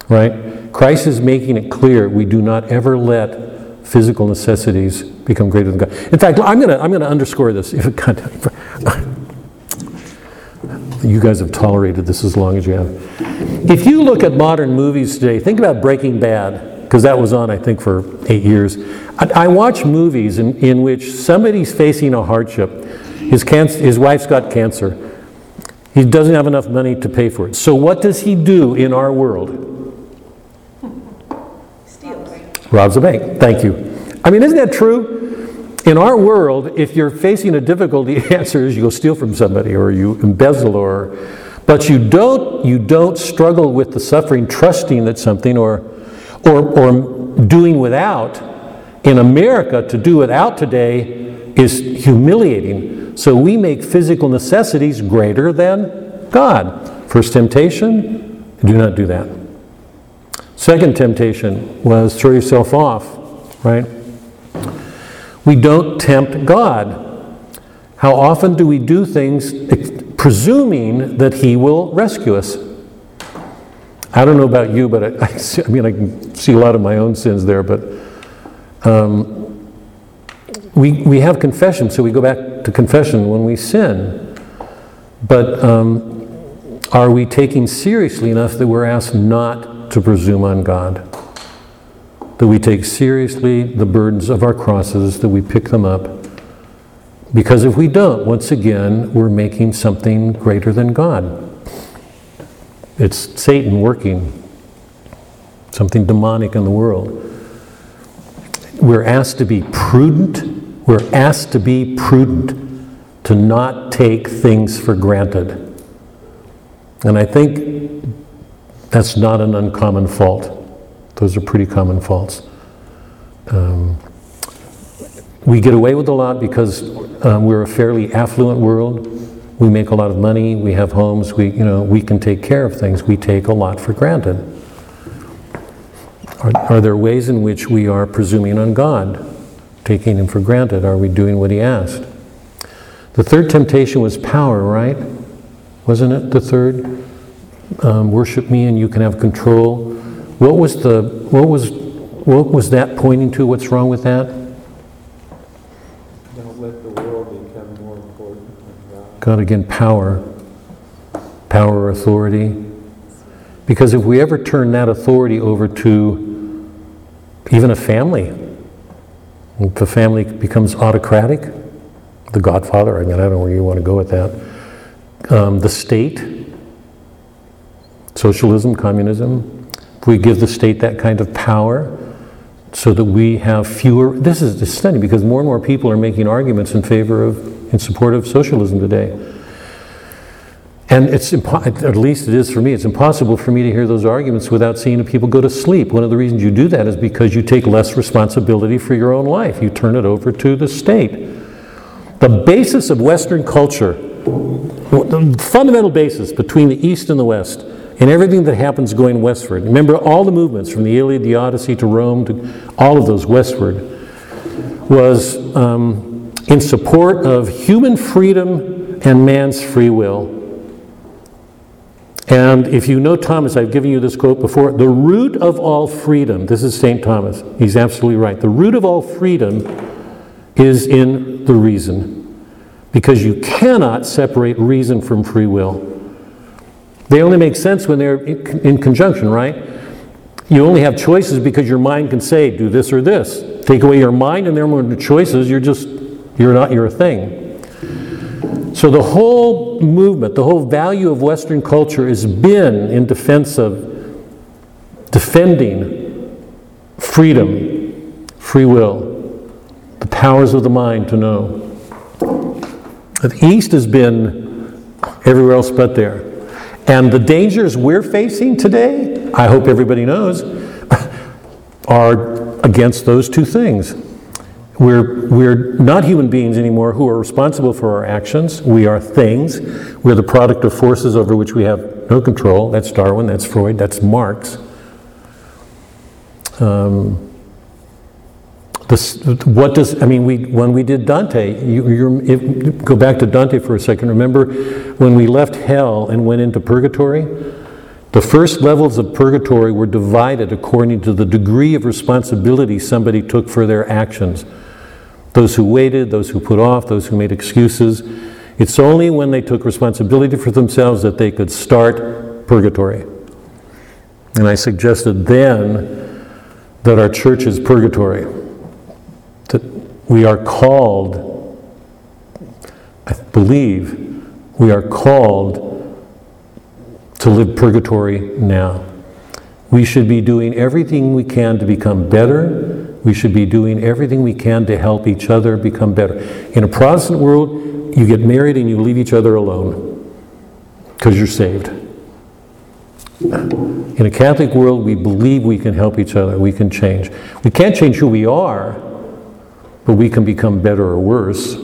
right? Christ is making it clear we do not ever let physical necessities become greater than God. In fact, I'm going to I'm going to underscore this. If it, God, you guys have tolerated this as long as you have. If you look at modern movies today, think about Breaking Bad, because that was on, I think, for eight years. I, I watch movies in, in which somebody's facing a hardship. His, cancer, his wife's got cancer. He doesn't have enough money to pay for it. So, what does he do in our world? Steals. Robs a bank. Thank you. I mean, isn't that true? In our world, if you're facing a difficulty, the answer is you go steal from somebody or you embezzle or but you don't you don't struggle with the suffering trusting that something or or or doing without. In America, to do without today is humiliating. So we make physical necessities greater than God. First temptation, do not do that. Second temptation was throw yourself off, right? We don't tempt God. How often do we do things presuming that He will rescue us? I don't know about you, but I, I, I mean, I can see a lot of my own sins there, but um, we, we have confession, so we go back to confession when we sin. But um, are we taking seriously enough that we're asked not to presume on God? that we take seriously the burdens of our crosses, that we pick them up. Because if we don't, once again, we're making something greater than God. It's Satan working, something demonic in the world. We're asked to be prudent. We're asked to be prudent, to not take things for granted. And I think that's not an uncommon fault. Those are pretty common faults. Um, we get away with a lot because um, we're a fairly affluent world. We make a lot of money. We have homes. We, you know, we can take care of things. We take a lot for granted. Are, are there ways in which we are presuming on God, taking Him for granted? Are we doing what He asked? The third temptation was power, right? Wasn't it the third? Um, worship me and you can have control. What was the what was what was that pointing to? What's wrong with that? Don't let the world become more important than God. God again, power, power authority. Because if we ever turn that authority over to even a family, if a family becomes autocratic, the Godfather, I mean, I don't know where you want to go with that. Um, the state, socialism, communism, if we give the state that kind of power so that we have fewer, this is stunning because more and more people are making arguments in favor of, in support of socialism today. And it's, impo- at least it is for me, it's impossible for me to hear those arguments without seeing people go to sleep. One of the reasons you do that is because you take less responsibility for your own life. You turn it over to the state. The basis of Western culture, the fundamental basis between the East and the West, and everything that happens going westward. Remember all the movements from the Iliad, the Odyssey to Rome to all of those westward was um, in support of human freedom and man's free will. And if you know Thomas, I've given you this quote before the root of all freedom, this is St. Thomas, he's absolutely right. The root of all freedom is in the reason, because you cannot separate reason from free will. They only make sense when they're in conjunction, right? You only have choices because your mind can say, do this or this. Take away your mind and there are more choices, you're just, you're not your thing. So the whole movement, the whole value of Western culture has been in defense of defending freedom, free will, the powers of the mind to know. The East has been everywhere else but there. And the dangers we're facing today, I hope everybody knows, are against those two things. We're, we're not human beings anymore who are responsible for our actions. We are things. We're the product of forces over which we have no control. That's Darwin, that's Freud, that's Marx. Um, This, what does, I mean, we, when we did Dante, you, if, go back to Dante for a second, remember when we left hell and went into purgatory? The first levels of purgatory were divided according to the degree of responsibility somebody took for their actions. Those who waited, those who put off, those who made excuses. It's only when they took responsibility for themselves that they could start purgatory. And I suggested then that our church is purgatory. That we are called, I believe, we are called to live purgatory now. We should be doing everything we can to become better. We should be doing everything we can to help each other become better. In a Protestant world, you get married and you leave each other alone because you're saved. In a Catholic world, we believe we can help each other, we can change. We can't change who we are, but we can become better or worse.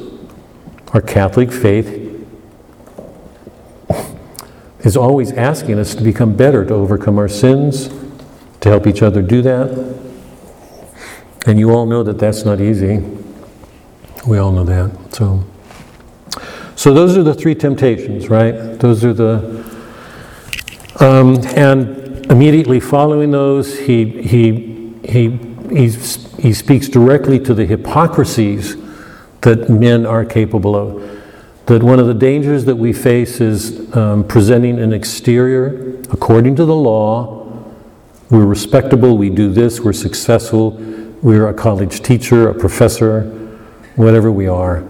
Our Catholic faith is always asking us to become better, to overcome our sins, to help each other do that. And you all know that that's not easy. We all know that. So, so those are the three temptations, right? Those are the. Um, and immediately following those, he he he he, he speaks directly to the hypocrisies that men are capable of that one of the dangers that we face is um, presenting an exterior according to the law. We're respectable, we do this, we're successful, we're a college teacher, a professor, whatever we are.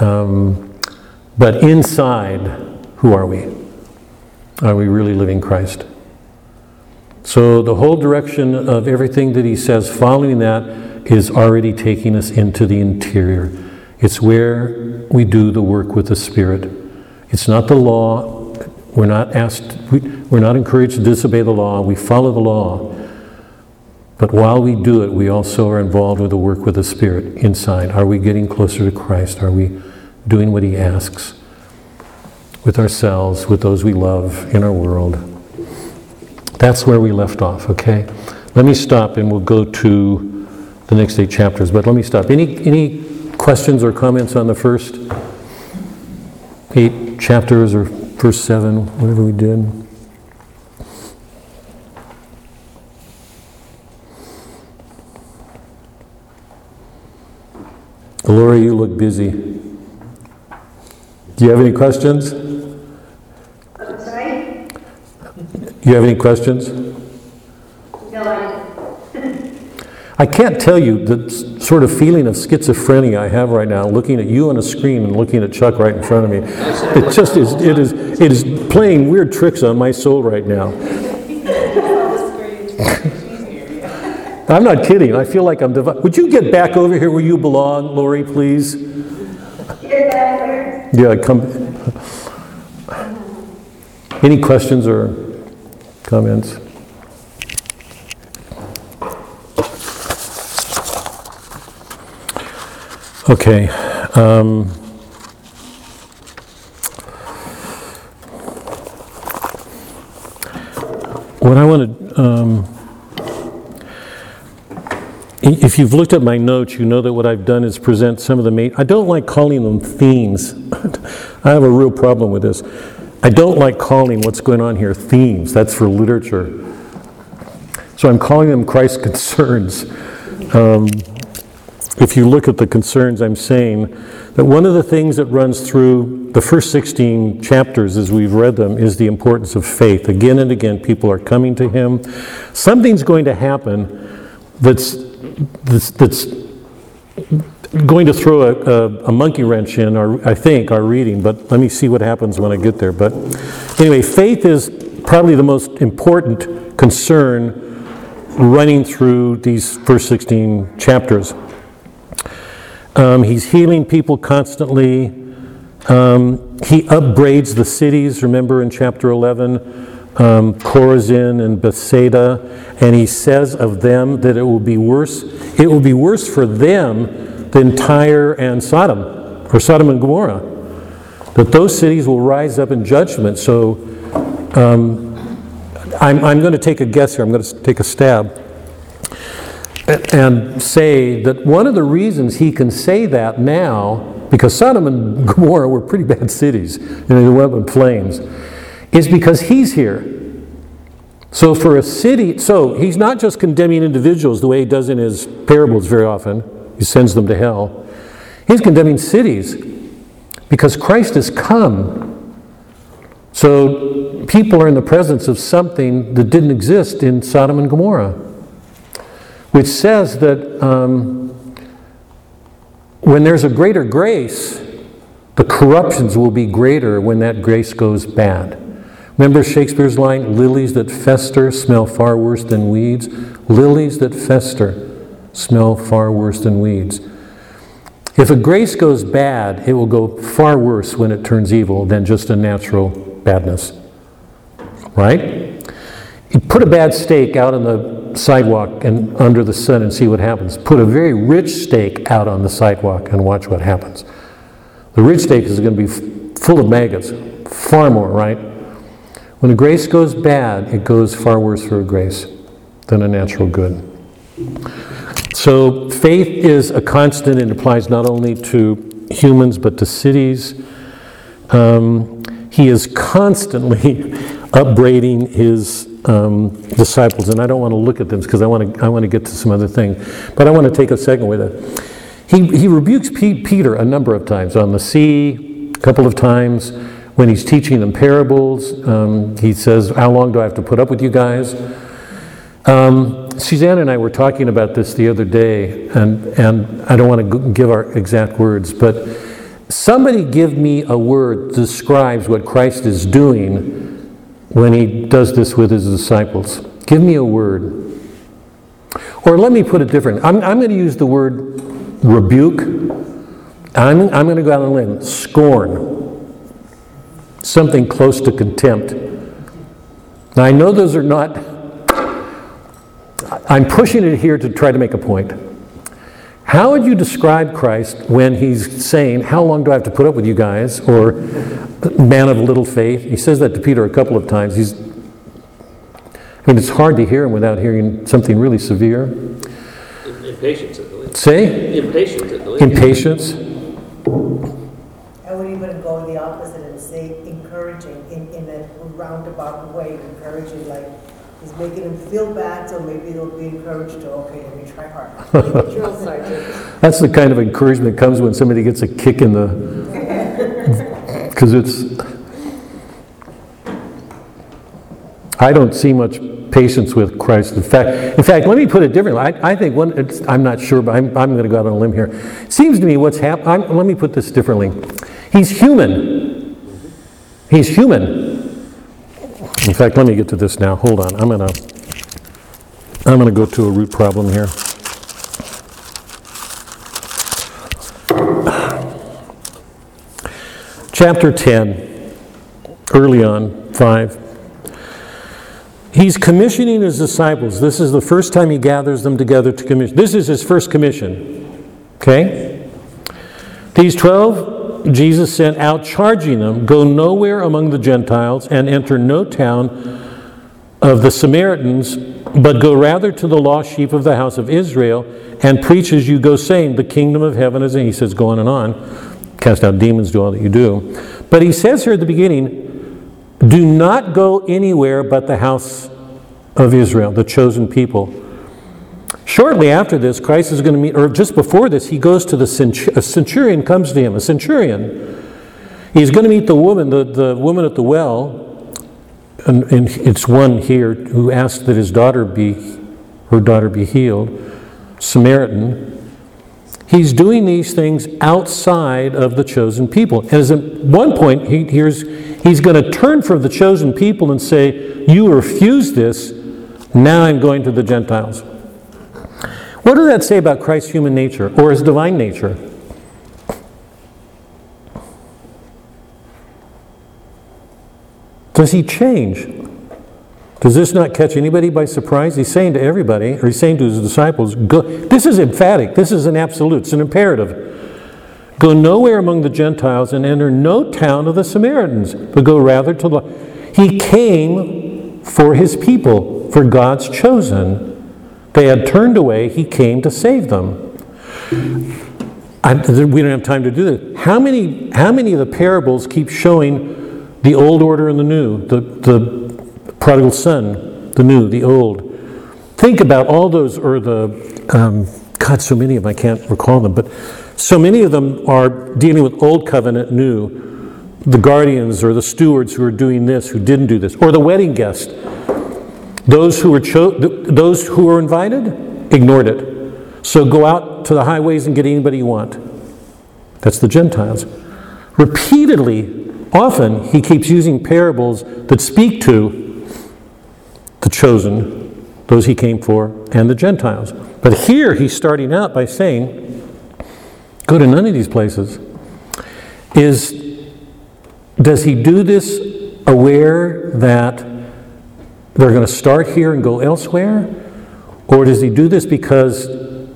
Um, but inside, who are we? Are we really living Christ? So the whole direction of everything that he says following that is already taking us into the interior. It's where we do the work with the Spirit. It's not the law. We're not asked, we, we're not encouraged to disobey the law. We follow the law. But while we do it, we also are involved with the work with the Spirit inside. Are we getting closer to Christ? Are we doing what He asks with ourselves, with those we love in our world? That's where we left off, okay? Let me stop and we'll go to the next eight chapters. But let me stop. Any, any questions or comments on the first eight chapters or first seven, whatever we did? Laura, you look busy. Do you have any questions? Sorry? You have any questions? No, I, I can't tell you the sort of feeling of schizophrenia I have right now, looking at you on a screen and looking at Chuck right in front of me. It just is, it is, it is playing weird tricks on my soul right now. I'm not kidding. I feel like I'm divi- Would you get back over here where you belong, Lori, please? Yeah, come. Any questions or comments? Okay. um, What I want to, um, if you've looked at my notes, you know that what I've done is present some of the main, I don't like calling them themes. I have a real problem with this. I don't like calling what's going on here themes. That's for literature. So I'm calling them Christ concerns. Um, if you look at the concerns, I'm saying that one of the things that runs through the first 16 chapters as we've read them is the importance of faith. Again and again, people are coming to Him. Something's going to happen that's, that's, that's going to throw a, a, a monkey wrench in, our, I think, our reading, but let me see what happens when I get there. But anyway, faith is probably the most important concern running through these first 16 chapters. Um, he's healing people constantly. Um, he upbraids the cities, remember in chapter 11, um, Chorazin and Bethsaida, and he says of them that it will be worse. It will be worse for them than Tyre and Sodom, or Sodom and Gomorrah. That those cities will rise up in judgment. So um, I'm, I'm going to take a guess here. I'm going to take a stab. and say that one of the reasons he can say that now, because Sodom and Gomorrah were pretty bad cities, and they went up in flames, is because he's here. So for a city, so he's not just condemning individuals the way he does in his parables very often. He sends them to hell. He's condemning cities because Christ has come. So people are in the presence of something that didn't exist in Sodom and Gomorrah, which says that um, when there's a greater grace, the corruptions will be greater when that grace goes bad. Remember Shakespeare's line, lilies that fester smell far worse than weeds? Lilies that fester smell far worse than weeds. If a grace goes bad, it will go far worse when it turns evil than just a natural badness. Right? You put a bad steak out on the sidewalk and under the sun and see what happens. Put a very rich steak out on the sidewalk and watch what happens. The rich steak is going to be full of maggots, far more, right? When a grace goes bad, it goes far worse for a grace than a natural good. So faith is a constant and applies not only to humans but to cities. Um, he is constantly upbraiding his um, disciples, and I don't want to look at them because I want to I want to get to some other thing, but I want to take a second with it. He, he rebukes P- Peter a number of times on the sea, a couple of times. When he's teaching them parables, um, he says, How long do I have to put up with you guys? Um, Suzanne and I were talking about this the other day, and, and I don't want to give our exact words, but somebody give me a word that describes what Christ is doing when he does this with his disciples. Give me a word. Or let me put it different. I'm, I'm going to use the word rebuke. I'm, I'm going to go out on a limb. Scorn something close to contempt. Now, I know those are not, I'm pushing it here to try to make a point. How would you describe Christ when he's saying, How long do I have to put up with you guys? Or, man of little faith? He says that to Peter a couple of times. He's, I mean, it's hard to hear him without hearing something really severe. Impatience at the least. Say, Impatience at the least. impatience. I would even go the opposite and say encouraging in, in a roundabout way, encouraging, like he's making them feel bad, so maybe they'll be encouraged to, okay, let me try harder. Drill sergeant. That's the kind of encouragement that comes when somebody gets a kick in the. Because it's. I don't see much patience with Christ. In fact, in fact, let me put it differently. I, I think one. It's, I'm not sure, but I'm, I'm going to go out on a limb here. It seems to me what's happened. Let me put this differently. He's human. He's human. In fact, let me get to this now. Hold on. I'm going to. I'm going to go to a root problem here. Chapter 10, early on, 5. He's commissioning his disciples. This is the first time he gathers them together to commission. This is his first commission. Okay? These 12 Jesus sent out charging them go nowhere among the Gentiles and enter no town of the Samaritans, but go rather to the lost sheep of the house of Israel and preach as you go, saying, The kingdom of heaven is, and he says, go on and on cast out demons, do all that you do. But he says here at the beginning, do not go anywhere but the house of Israel, the chosen people. Shortly after this, Christ is going to meet, or just before this, he goes to the centurion, a centurion comes to him, a centurion. He's going to meet the woman, the, the woman at the well, and, and it's one here who asked that his daughter be, her daughter be healed, Samaritan. He's doing these things outside of the chosen people. And at one point, he, here's, he's going to turn from the chosen people and say, You refuse this, now I'm going to the Gentiles. What does that say about Christ's human nature or his divine nature? Does he change? Does this not catch anybody by surprise? He's saying to everybody, or he's saying to his disciples, go. This is emphatic. This is an absolute. It's an imperative. Go nowhere among the Gentiles and enter no town of the Samaritans, but go rather to the. He came for his people, for God's chosen. They had turned away, he came to save them. I, we don't have time to do this. How many, how many of the parables keep showing the old order and the new? The, the prodigal son, the new, the old. Think about all those, or the, um, God, so many of them, I can't recall them, but so many of them are dealing with old covenant, new. The guardians or the stewards who are doing this, who didn't do this, or the wedding guest. Those who were cho- those who were invited ignored it. So go out to the highways and get anybody you want. That's the Gentiles. Repeatedly, often, he keeps using parables that speak to the chosen, those he came for, and the Gentiles. But here he's starting out by saying, go to none of these places. Is does he do this aware that they're going to start here and go elsewhere? Or does he do this because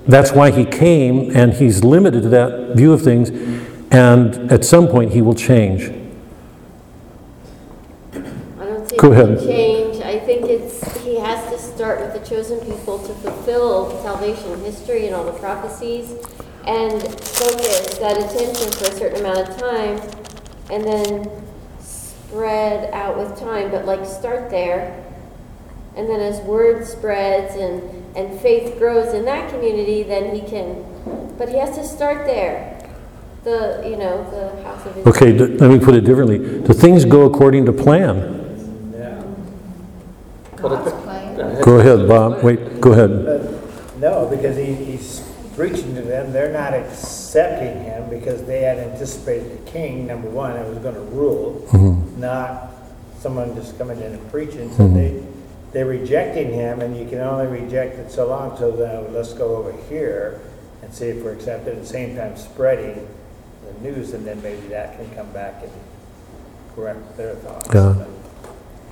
that's why he came and he's limited to that view of things and at some point he will change? I don't see Go ahead. change. I think it's, he has to start with the chosen people to fulfill salvation history and all the prophecies and focus that attention for a certain amount of time and then spread out with time, but like start there. And then as word spreads and, and faith grows in that community, then he can, but he has to start there. The, you know, the house of Israel. Okay, th- let me put it differently. Do things go according to plan? God's plan. Go ahead, Bob. Wait, go ahead. Uh, No, because he, he's preaching to them, they're not accepting him because they had anticipated a king, number one, that was gonna rule, not someone just coming in and preaching, so they, they're rejecting him, and you can only reject it so long, so then let's go over here and see if we're accepted, at the same time spreading the news, and then maybe that can come back and correct their thoughts. Yeah.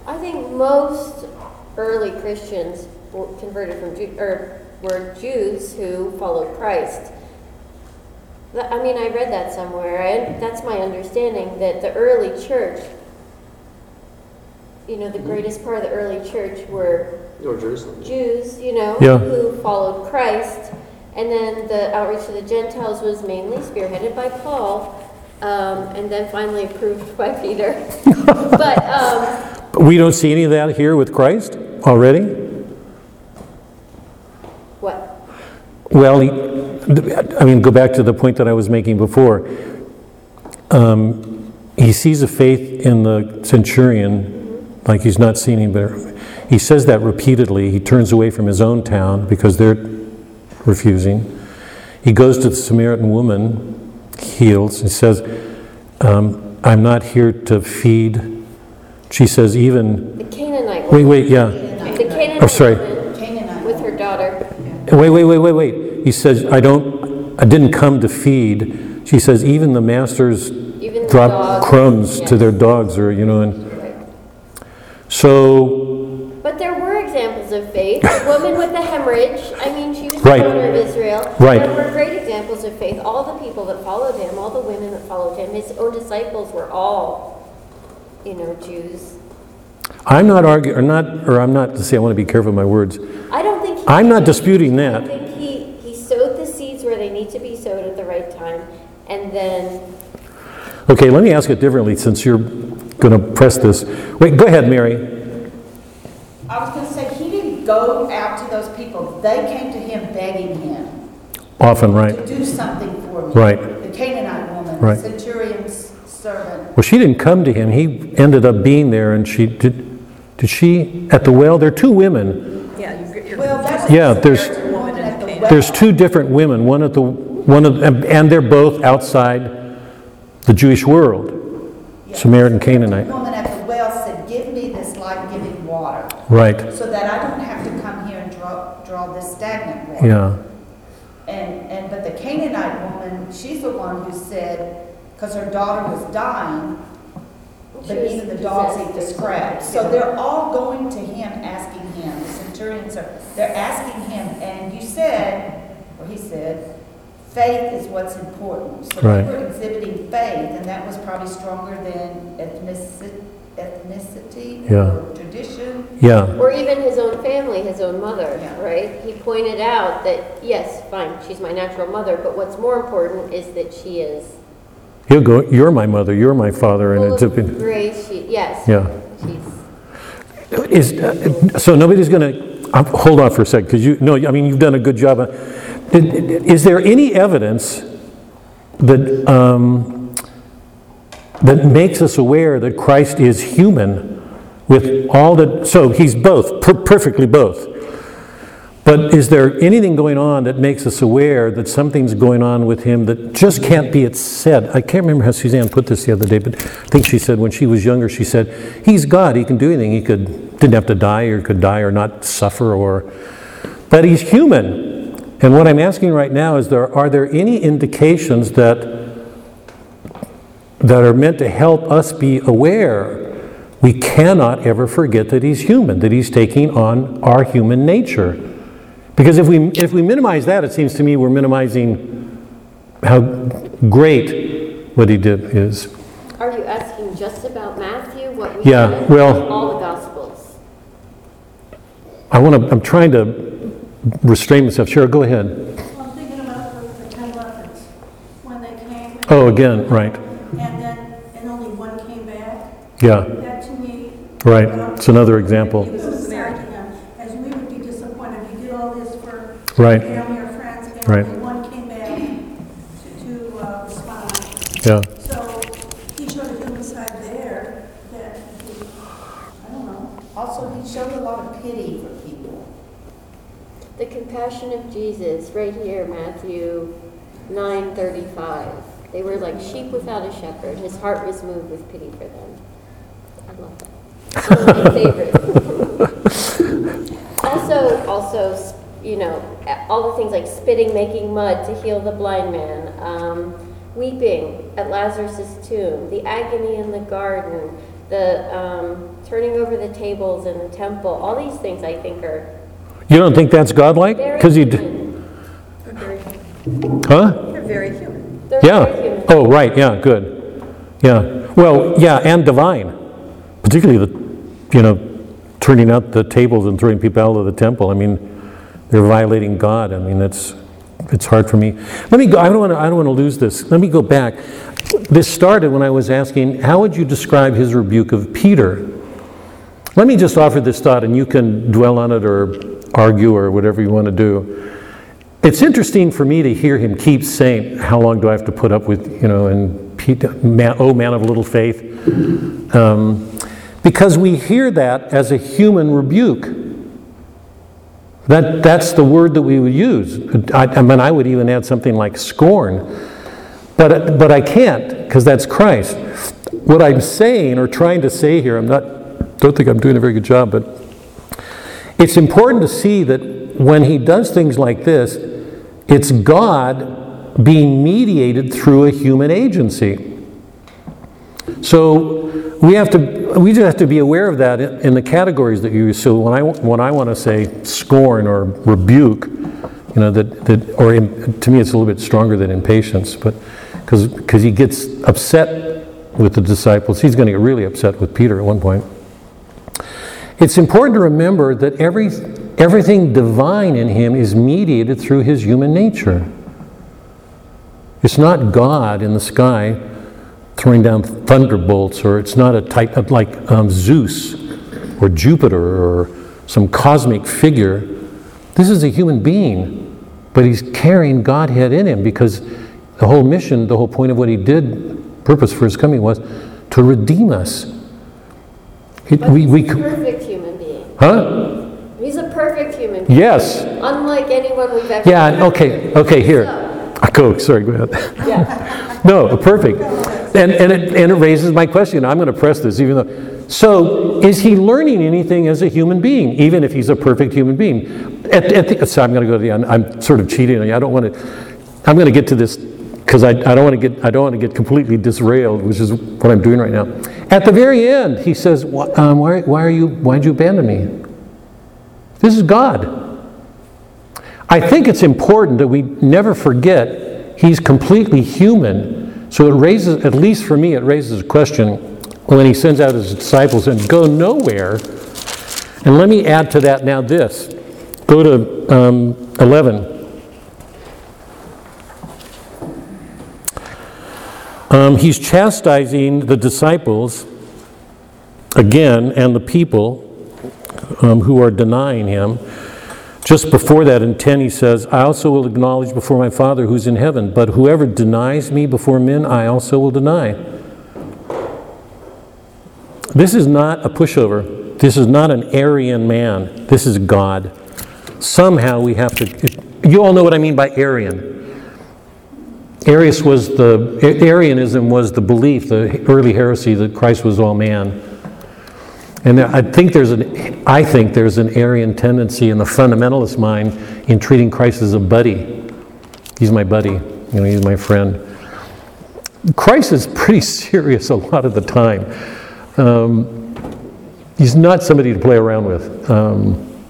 I think most early Christians were converted from Jew, or were Jews who followed Christ. I mean, I read that somewhere, and that's my understanding that the early church, you know, the greatest part of the early church were Or Jerusalem. Jews, you know, Yeah. who followed Christ. And then the outreach to the Gentiles was mainly spearheaded by Paul, um, and then finally approved by Peter. but um, But we don't see any of that here with Christ already? what? Well, he- I mean, go back to the point that I was making before. Um, He sees a faith in the centurion, like he's not seen him, but he says that repeatedly. He turns away from his own town because they're refusing. He goes to the Samaritan woman, heals, and says, um, I'm not here to feed. She says, even, The Canaanite wait, wait, yeah. The Canaanite Oh, sorry. Canaanite. with her daughter. Wait, wait, wait, wait, wait. He says, I don't, I didn't come to feed. She says, even the masters Even the drop dogs, crumbs to their dogs or, you know, and. So, But there were examples of faith. The woman with the hemorrhage, I mean, she was Right. the of Israel. Right. There were great examples of faith. All the people that followed him, all the women that followed him, his own disciples were all, you know, Jews. I'm not arguing, or not, or I'm not, to say, I want to be careful of my words. I don't think. he- I'm not disputing that. I think he, he sowed the seeds where they need to be sowed at the right time, and then Okay, let me ask it differently since you're going to press this. Wait, go ahead, Mary. I was gonna say, he didn't go out to those people. They came to him begging him Often, right. to do something for me. Right. The Canaanite woman, Right. the centurion's servant. Well, she didn't come to him. He ended up being there and she, did, did she, at the well, there are two women. Yeah, you're, you're. Well, that's. Yeah, there's- the woman at the well. There's two different women, one at the, one of, and they're both outside the Jewish world, Samaritan Canaanite. The woman at the well said, give me this life-giving water, Right, so that I don't have to come here and draw, draw this stagnant water. yeah, And, and, but the Canaanite woman, she's the one who said, because her daughter was dying, She but was even the dogs eat the scraps. So they're all going to him, asking him, the centurions are, they're asking him, and you said, or he said, faith is what's important. So Right. they were exhibiting faith, and that was probably stronger than ethnicity, ethnicity Yeah. or tradition. Yeah, Or even his own family, his own mother, Yeah. right? He pointed out that, yes, fine, she's my natural mother, but what's more important is that she is he'll go, you're my mother, you're my father, and full it's, of a- grace, she, yes. yeah. She's, Is, uh, so nobody's going to, hold on for a second, because you, no, I mean, you've done a good job. Is there any evidence that, um, that makes us aware that Christ is human with all the, so he's both, per- perfectly both. But is there anything going on that makes us aware that something's going on with him that just can't be said? I can't remember how Suzanne put this the other day, but I think she said when she was younger, she said, He's God, He can do anything. He could, didn't have to die or could die or not suffer or, but He's human. And what I'm asking right now is there, are there any indications that, that are meant to help us be aware we cannot ever forget that He's human, that He's taking on our human nature? Because if we, if we minimize that, it seems to me we're minimizing how great what he did is. are you asking just about Matthew, what we Yeah, well- all the Gospels? I want to, I'm trying to restrain myself. Cheryl, go ahead. I'm thinking about the, the ten lepers, when they came. Oh, again, right. And then, and only one came back. Yeah, That to me. right. It's another example. He was aside to him, as we would be disappointed, he did all this for Right. family or friends, and Right. only one came back to, to uh, respond. Yeah. So he showed a human side there that, he- I don't know. Also, he showed a lot of pity for people. The compassion of Jesus, right here, Matthew 9:35. They were like sheep without a shepherd. His heart was moved with pity for them. I love that. One of my favorites. also, also, you know, all the things like spitting, making mud to heal the blind man, um, weeping at Lazarus' tomb, the agony in the garden, the um, turning over the tables in the temple. All these things, I think, are You don't think that's godlike? very Because he, d- human. huh? They're very human. They're very Yeah. human. Oh, right, yeah, good. Yeah. Well, yeah, and divine. Particularly the, you know, turning out the tables and throwing people out of the temple. I mean, they're violating God. I mean, that's, it's hard for me. Let me go, I don't want to, I don't want to lose this. Let me go back. This started when I was asking, how would you describe his rebuke of Peter? Let me just offer this thought and you can dwell on it or argue or whatever you want to do. It's interesting for me to hear him keep saying, How long do I have to put up with, you know, and Peter, man, oh man of little faith? Um, because we hear that as a human rebuke. That, that's the word that we would use. I, I mean, I would even add something like scorn. But, but I can't, because that's Christ. What I'm saying or trying to say here, I'm not, don't think I'm doing a very good job, but it's important to see that when he does things like this, it's God being mediated through a human agency. So we have to we just have to be aware of that in in the categories that you use. So when I when I want to say scorn or rebuke, you know that that or im- to me it's a little bit stronger than impatience, but because because he gets upset with the disciples, he's going to get really upset with Peter at one point. It's important to remember that every, everything divine in him is mediated through his human nature. It's not God in the sky throwing down thunderbolts, or it's not a type of like um, Zeus or Jupiter or some cosmic figure. This is a human being, but he's carrying Godhead in him because the whole mission, the whole point of what he did, purpose for his coming was to redeem us. It- we, he's we, a perfect human being. huh? He's a perfect human being. Yes. Unlike anyone we've ever Yeah, okay, okay, here. So, I go, sorry, go ahead. yeah. No, perfect. And, and it, and it raises my question, I'm going to press this even though, so is he learning anything as a human being, even if he's a perfect human being? At, at the, so I'm going to go to the, I'm, I'm sort of cheating I don't want to, I'm going to get to this, because I, I don't want to get, I don't want to get completely disrailed, which is what I'm doing right now. At the very end, he says, um, why, why are you, why'd you abandon me? This is God. I think it's important that we never forget he's completely human. So it raises, at least for me, it raises a question when he sends out his disciples and go nowhere. And let me add to that now this. Go to um, 11. Um, he's chastising the disciples again and the people um, who are denying him. Just before that, in 10, he says, I also will acknowledge before my Father who's in heaven, but whoever denies me before men, I also will deny. This is not a pushover. This is not an Arian man. This is God. Somehow we have to. You all know what I mean by Arian. Arius was the Arianism was the belief, the early heresy that Christ was all man. And I think there's an I think there's an Arian tendency in the fundamentalist mind in treating Christ as a buddy. He's my buddy, you know, he's my friend. Christ is pretty serious a lot of the time. Um, he's not somebody to play around with. Um,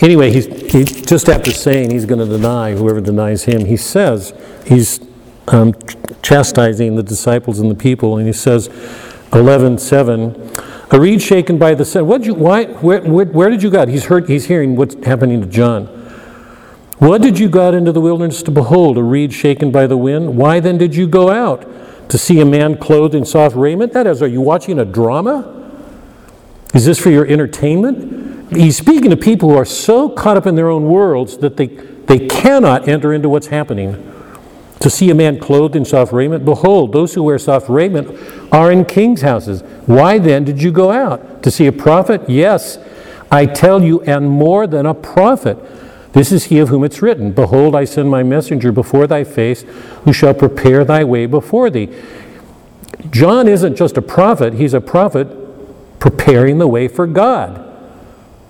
anyway, he's he, just after saying he's going to deny whoever denies him, he says he's um, chastising the disciples and the people, and he says, 11:7. A reed shaken by the sun. What you? Why? Where, where, where did you go? He's heard. He's hearing what's happening to John. What did you go out into the wilderness to behold? A reed shaken by the wind. Why then did you go out to see a man clothed in soft raiment? That is, are you watching a drama? Is this for your entertainment? He's speaking to people who are so caught up in their own worlds that they, they cannot enter into what's happening. To see a man clothed in soft raiment, behold, those who wear soft raiment are in kings' houses. Why then did you go out? To see a prophet? Yes, I tell you, and more than a prophet. This is he of whom it's written Behold, I send my messenger before thy face, who shall prepare thy way before thee. John isn't just a prophet, he's a prophet preparing the way for God.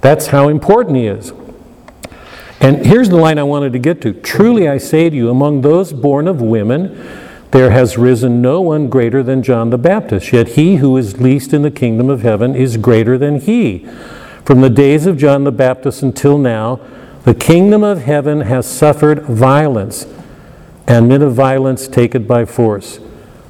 That's how important he is. And here's the line I wanted to get to. Truly I say to you, among those born of women, there has risen no one greater than John the Baptist, yet he who is least in the kingdom of heaven is greater than he. From the days of John the Baptist until now, the kingdom of heaven has suffered violence, and men of violence take it by force.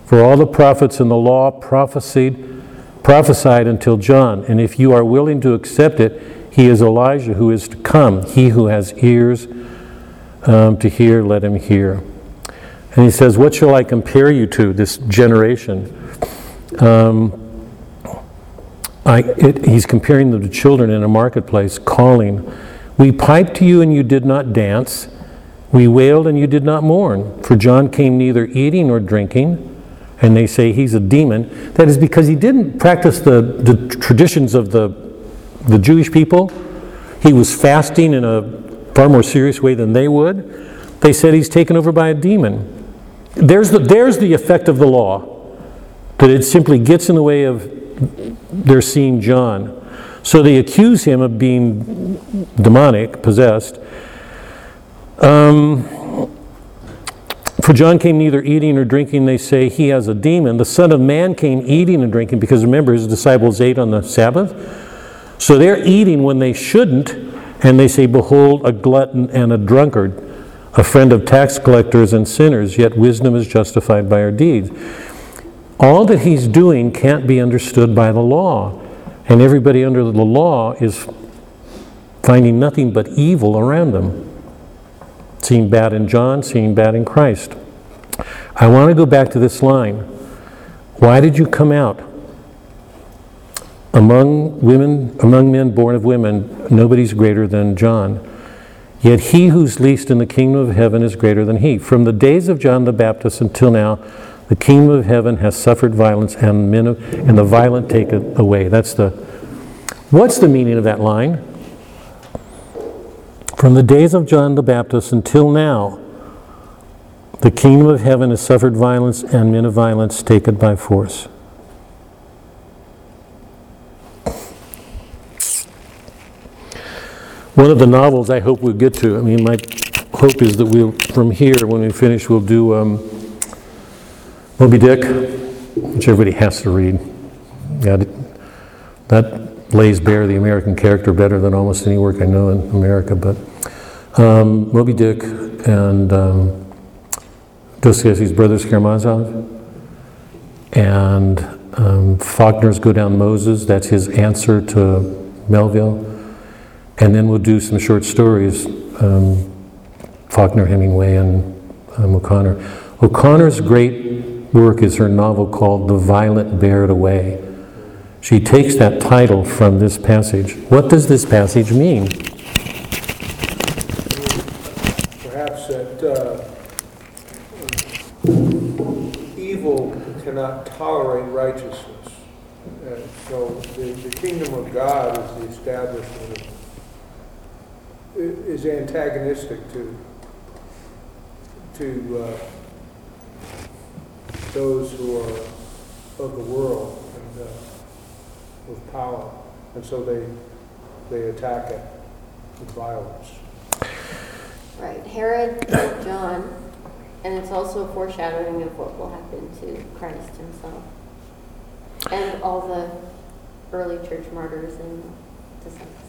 For all the prophets in the law prophesied, prophesied until John, and if you are willing to accept it, he is Elijah who is to come. He who has ears um, to hear, let him hear. And he says, What shall I compare you to, this generation? Um, I, it, he's comparing them to children in a marketplace, calling, We piped to you and you did not dance. We wailed and you did not mourn. For John came neither eating nor drinking. And they say he's a demon. That is because he didn't practice the, the traditions of the the Jewish people. He was fasting in a far more serious way than they would. They said he's taken over by a demon. There's the, there's the effect of the law, that it simply gets in the way of their seeing John. So they accuse him of being demonic, possessed. Um, for John came neither eating nor drinking, they say he has a demon. The Son of Man came eating and drinking because remember, his disciples ate on the Sabbath. So they're eating when they shouldn't, and they say, Behold, a glutton and a drunkard, a friend of tax collectors and sinners, yet wisdom is justified by her deeds. All that he's doing can't be understood by the law, and everybody under the law is finding nothing but evil around them. Seeing bad in John, seeing bad in Christ. I want to go back to this line. Why did you come out? Among women, among men born of women, nobody's greater than John. Yet he who's least in the kingdom of heaven is greater than he. From the days of John the Baptist until now, the kingdom of heaven has suffered violence, and men of, and the violent take it away. That's the. What's the meaning of that line? From the days of John the Baptist until now, the kingdom of heaven has suffered violence, and men of violence take it by force. One of the novels I hope we'll get to, I mean, my hope is that we'll, from here, when we finish, we'll do um, Moby Dick, which everybody has to read. Yeah, that lays bare the American character better than almost any work I know in America. But um, Moby Dick and um, Dostoevsky's Brothers Karamazov, and um, Faulkner's Go Down Moses, that's his answer to Melville. And then we'll do some short stories, um, Faulkner, Hemingway, and um, O'Connor. O'Connor's great work is her novel called The Violent Bear It Away. She takes that title from this passage. What does this passage mean? Perhaps that uh, evil cannot tolerate righteousness. So the, the kingdom of God is the establishment of, is antagonistic to, to uh, those who are of the world and uh, with power. And so they, they attack it with violence. Right, Herod killed John, and it's also a foreshadowing of what will happen to Christ himself. And all the early church martyrs and disciples.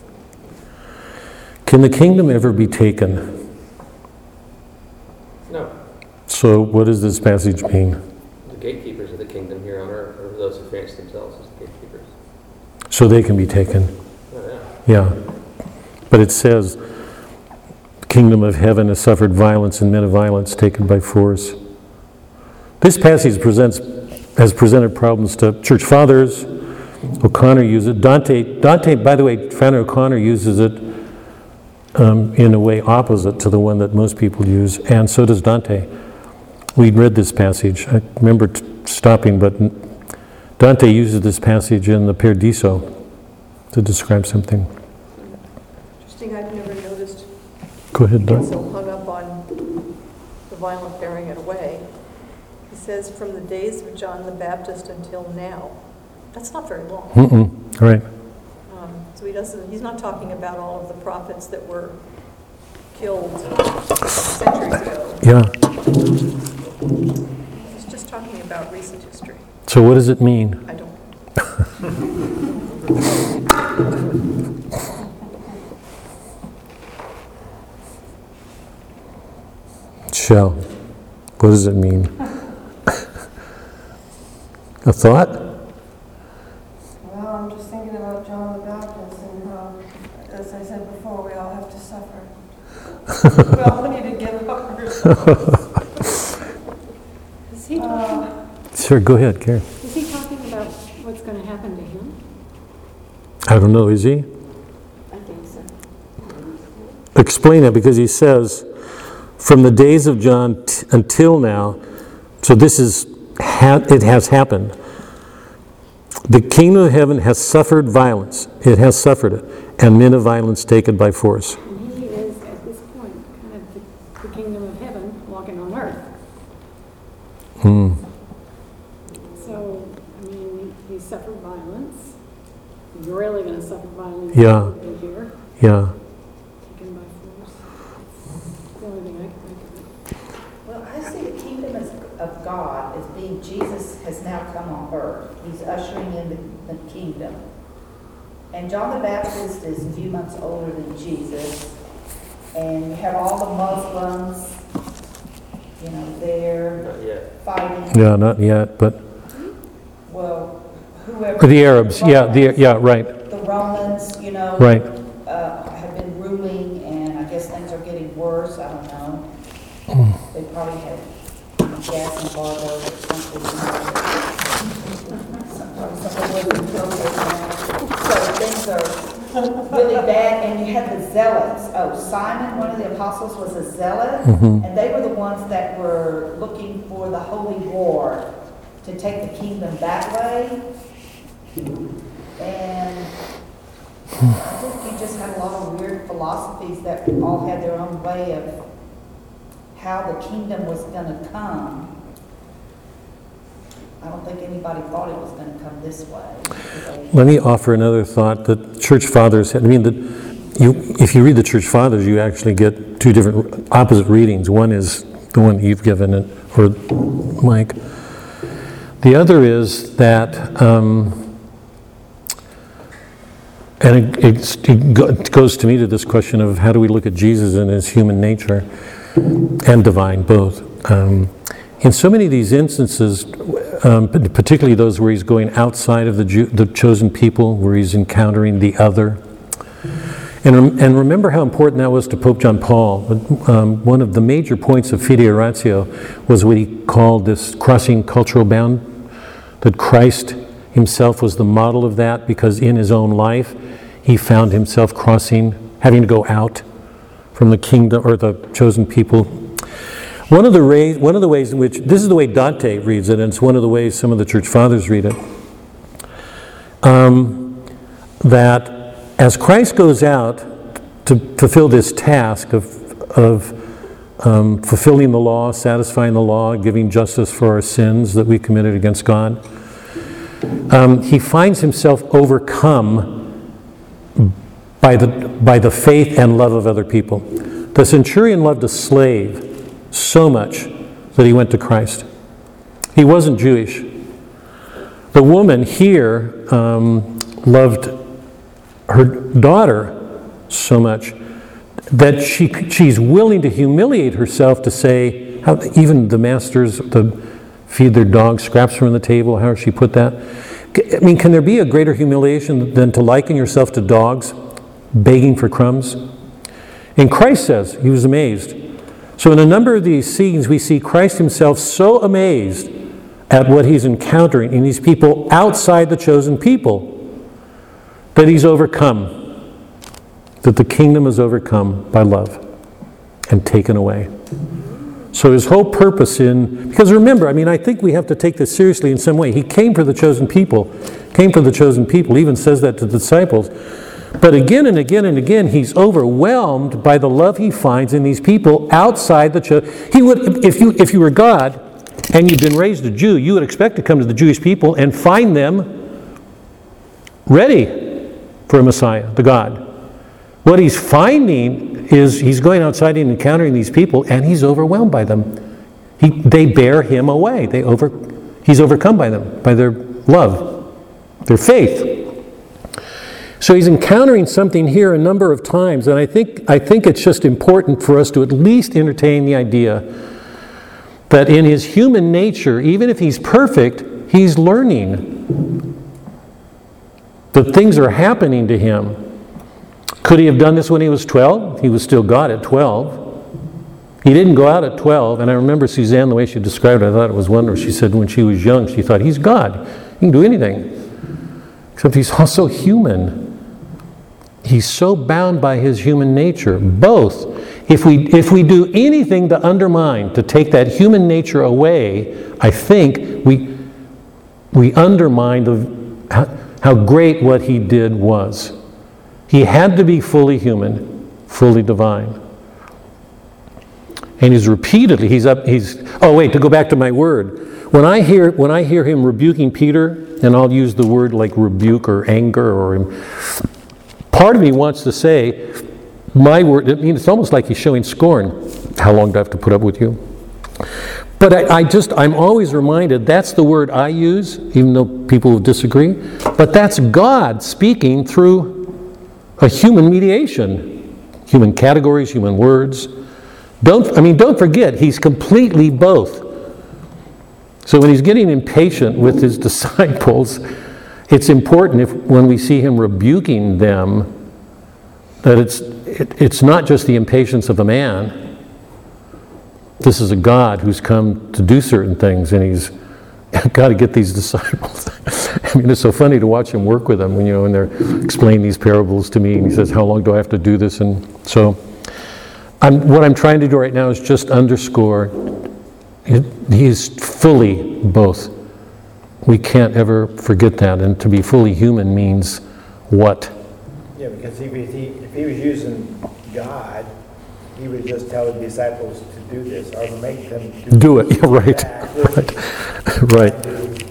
Can the kingdom ever be taken? No, So, what does this passage mean? the gatekeepers of the kingdom here on earth are those who fancy themselves as the gatekeepers. So they can be taken. Oh, yeah. Yeah. But it says, the kingdom of heaven has suffered violence and men of violence taken by force. This passage presents, has presented problems to church fathers. O'Connor uses it. Dante, Dante, by the way, Flannery O'Connor uses it um, in a way opposite to the one that most people use, and so does Dante. We read this passage. I remember t- stopping, but Dante uses this passage in the Paradiso to describe something. Interesting, I've never noticed, Go ahead, Dante. So hung up on the violent bearing it away. He says, from the days of John the Baptist until now. That's not very long. Mm-mm, right. So he doesn't, he's not talking about all of the prophets that were killed centuries ago. Yeah. He's just talking about recent history. So what does it mean? I don't, Shall. What does it mean? A thought? Well, I'm just thinking about John the Baptist and how, as I said before, we all have to suffer. We need to give up. Is he talking, Uh, Sure, go ahead, Karen. is he talking about what's going to happen to him? I don't know, is he? I think so. Explain it, because he says, from the days of John t- until now, so this is, ha- it has happened. The kingdom of heaven has suffered violence. It has suffered it, and men of violence taken by force. And he is, at this point, kind of the, the kingdom of heaven walking on earth. Hmm. So, I mean, he suffered violence. He's really going to suffer violence Yeah. over here, Yeah. taken by force. That's the only thing I can think Yeah. Well, I see the kingdom as- of God as being Jesus has now come on earth. He's ushering in the, the kingdom. And John the Baptist is a few months older than Jesus. And you have all the Muslims, you know, there Not yet. fighting, Yeah, not yet, but well, whoever. the Arabs, yeah, the, Romans. yeah, right, The Romans, you know. Right. uh, have been ruling, and I guess things are getting worse, I don't know. They probably had gas embargo or something. you know. Some- something wasn't now. So things are really bad, and you had the zealots. Oh, Simon, one of the apostles, was a zealot, and they were the ones that were looking for the holy war to take the kingdom that way. And I think you just had a lot of weird philosophies that all had their own way of how the kingdom was gonna come. I don't think anybody thought it was gonna come this way. Let me offer another thought that church fathers had. I mean, that you, if you read the church fathers, you actually get two different opposite readings. One is the one you've given, or Mike. The other is that, um, and it, it goes to me to this question of how do we look at Jesus and his human nature and divine both. Um, in so many of these instances, um, particularly those where he's going outside of the Jew, the chosen people, where he's encountering the other. And, and remember how important that was to Pope John Paul. Um, one of the major points of Fides et Ratio was what he called this crossing cultural bound, that Christ himself was the model of that because in his own life he found himself crossing, having to go out from the kingdom or the chosen people. One of the, ways, one of the ways in which, this is the way Dante reads it, and it's one of the ways some of the church fathers read it, um, that as Christ goes out to fulfill this task of, of um, fulfilling the law, satisfying the law, giving justice for our sins that we committed against God, um, he finds himself overcome by the, by the faith and love of other people. The centurion loved a slave so much that he went to Christ. He wasn't Jewish. The woman here um, loved her daughter so much that she, she's willing to humiliate herself to say, how, even the masters to feed their dogs scraps from the table, how she put that. I mean, can there be a greater humiliation than to liken yourself to dogs begging for crumbs? And Christ says he was amazed. So, in a number of these scenes, we see Christ himself so amazed at what he's encountering in these people outside the chosen people that he's overcome, that the kingdom is overcome by love and taken away. So his whole purpose in, because remember, I mean, I think we have to take this seriously in some way. He came for the chosen people, came for the chosen people, even says that to the disciples. But again and again and again, he's overwhelmed by the love he finds in these people outside the church. He would, if you, if you were God and you'd been raised a Jew, you would expect to come to the Jewish people and find them ready for a Messiah, the God. What he's finding is he's going outside and encountering these people, and he's overwhelmed by them. He, they bear him away. They over, he's overcome by them, by their love, their faith. So he's encountering something here a number of times, and I think, I think it's just important for us to at least entertain the idea that in his human nature, even if he's perfect, he's learning. That things are happening to him. Could he have done this when he was 12? He was still God at 12. He didn't go out at 12, and I remember Suzanne, the way she described it, I thought it was wonderful. She said when she was young, she thought, He's God. He can do anything. Except he's also human. He's so bound by his human nature. Both. If we, if we do anything to undermine, to take that human nature away, I think we, we undermine the, how, how great what he did was. He had to be fully human, fully divine. And he's repeatedly, he's up, he's, oh wait, to go back to my word. When I hear, when I hear him rebuking Peter, and I'll use the word like rebuke or anger or, part of me wants to say, my word, I mean, it's almost like he's showing scorn. How long do I have to put up with you? But I, I, just, I'm always reminded that's the word I use, even though people disagree. But that's God speaking through a human mediation, human categories, human words. Don't, I mean, don't forget, he's completely both. So when he's getting impatient with his disciples, it's important if when we see him rebuking them that it's, it, it's not just the impatience of a man. This is a God who's come to do certain things, and he's got to get these disciples. I mean, it's so funny to watch him work with them when you know when they're explaining these parables to me, and he says, "How long do I have to do this?" And so, I'm, what I'm trying to do right now is just underscore he's fully both. We can't ever forget that, and to be fully human means what? Yeah, because if he, if he was using God, he would just tell the disciples to do this or make them do, do it. Yeah, right, that. right, right.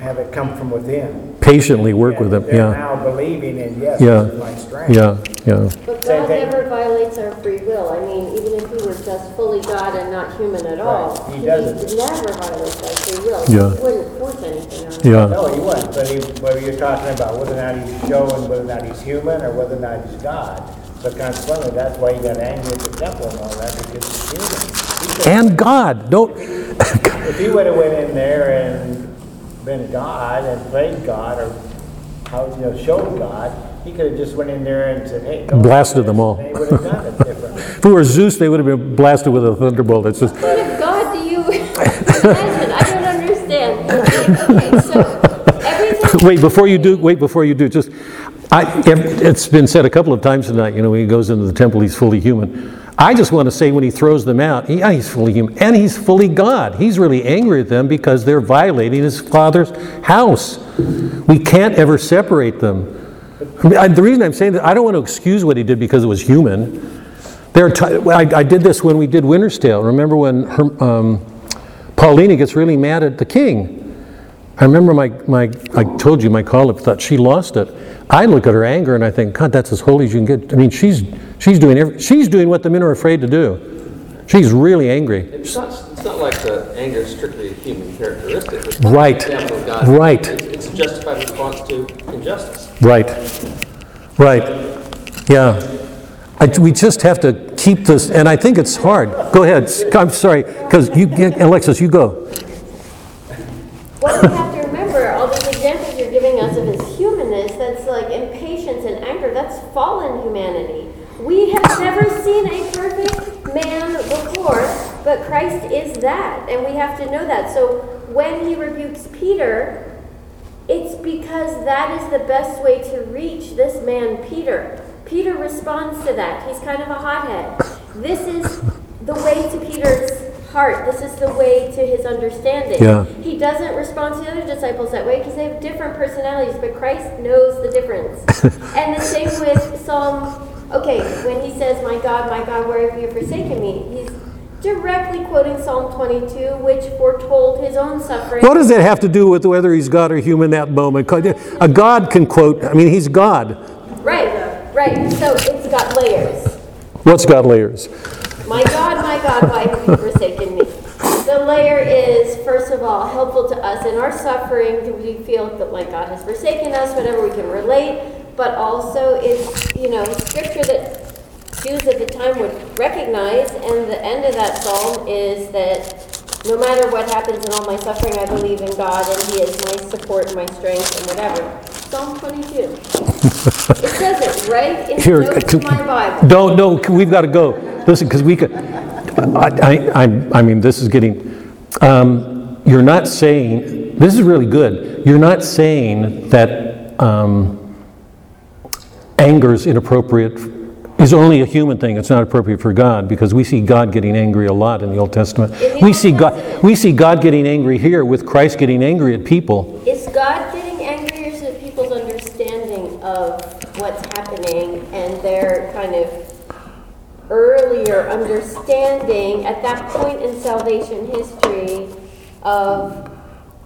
Have it come from within. Patiently work with them. They're Yeah, now believing in yes, Yeah. this is my strength. yeah, yeah. But Same God thing. never violates our free will. I mean, even if he were just fully God and not human at all, Right, he he doesn't. never violates our free will. Yeah. He wouldn't force anything on us. Yeah, No, he wouldn't, but he, but you're talking about whether or not he's showing whether or not he's human or whether or not he's God. So consequently, that's why he got angry at the temple and all that, because he's human. He could- And God, don't, If he would've went in there and been God and played God, or how, you know, showed God, he could've just went in there and said, hey. don't Blasted them all. They would've done it differently. if it were Zeus, they would have been blasted with a thunderbolt. It's just, What kind of God do you? I don't understand. Okay, so everything. wait, before you do, wait, before you do, just, I, it's been said a couple of times tonight, you know, when he goes into the temple, he's fully human. I just want to say when he throws them out, yeah, he's fully human, and he's fully God. He's really angry at them because they're violating his father's house. We can't ever separate them. I The reason I'm saying that, I don't want to excuse what he did because it was human. There ti- I, I did this when we did Winter's Tale. Remember when her, um, Paulina gets really mad at the king? I remember my, my, I told you my caller thought she lost it. I look at her anger and I think, God, that's as holy as you can get. I mean, she's, she's doing every, she's doing what the men are afraid to do. She's really angry. It's not, it's not like the anger is strictly a human characteristic. It's Right. an of God. Right. It's, it's a justified response to injustice. Right, right, yeah. I, we just have to keep this, and I think it's hard. Go ahead, I'm sorry, because you, Alexis, you go. What we have to remember, all these examples you're giving us of his humanness, that's like impatience and anger, that's fallen humanity. We have never seen a perfect man before, but Christ is that, and we have to know that. So when he rebukes Peter, it's because that is the best way to reach this man, Peter. Peter responds to that. He's kind of a hothead. This is the way to Peter's heart. This is the way to his understanding. Yeah. He doesn't respond to the other disciples that way because they have different personalities, but Christ knows the difference. and the same with Psalm, okay, when he says, My God, my God, where have you forsaken me? He's directly quoting Psalm 22, which foretold his own suffering. What does that have to do with whether he's God or human that moment? A God can quote, I mean, he's God. Right, right. So it's got layers. What's got layers? My God, my God, why have you forsaken me? The layer is, first of all, helpful to us in our suffering. Do we feel that like God has forsaken us? Whatever we can relate. But also, it's you know scripture that Jews at the time would recognize. And the end of that psalm is that no matter what happens in all my suffering, I believe in God, and He is my support, and my strength, and whatever. Psalm 22. it says it right in Here, the my Bible. Don't, no, we've got to go. Listen, because we could, I, I, I- I mean, this is getting, um, you're not saying, this is really good. You're not saying that um, anger is inappropriate, is only a human thing. It's not appropriate for God because we see God getting angry a lot in the Old Testament. The We Old see God, we see God getting angry here with Christ getting angry at people. Is God getting angry or is it people's understanding of what's happening and their kind of earlier understanding at that point in salvation history of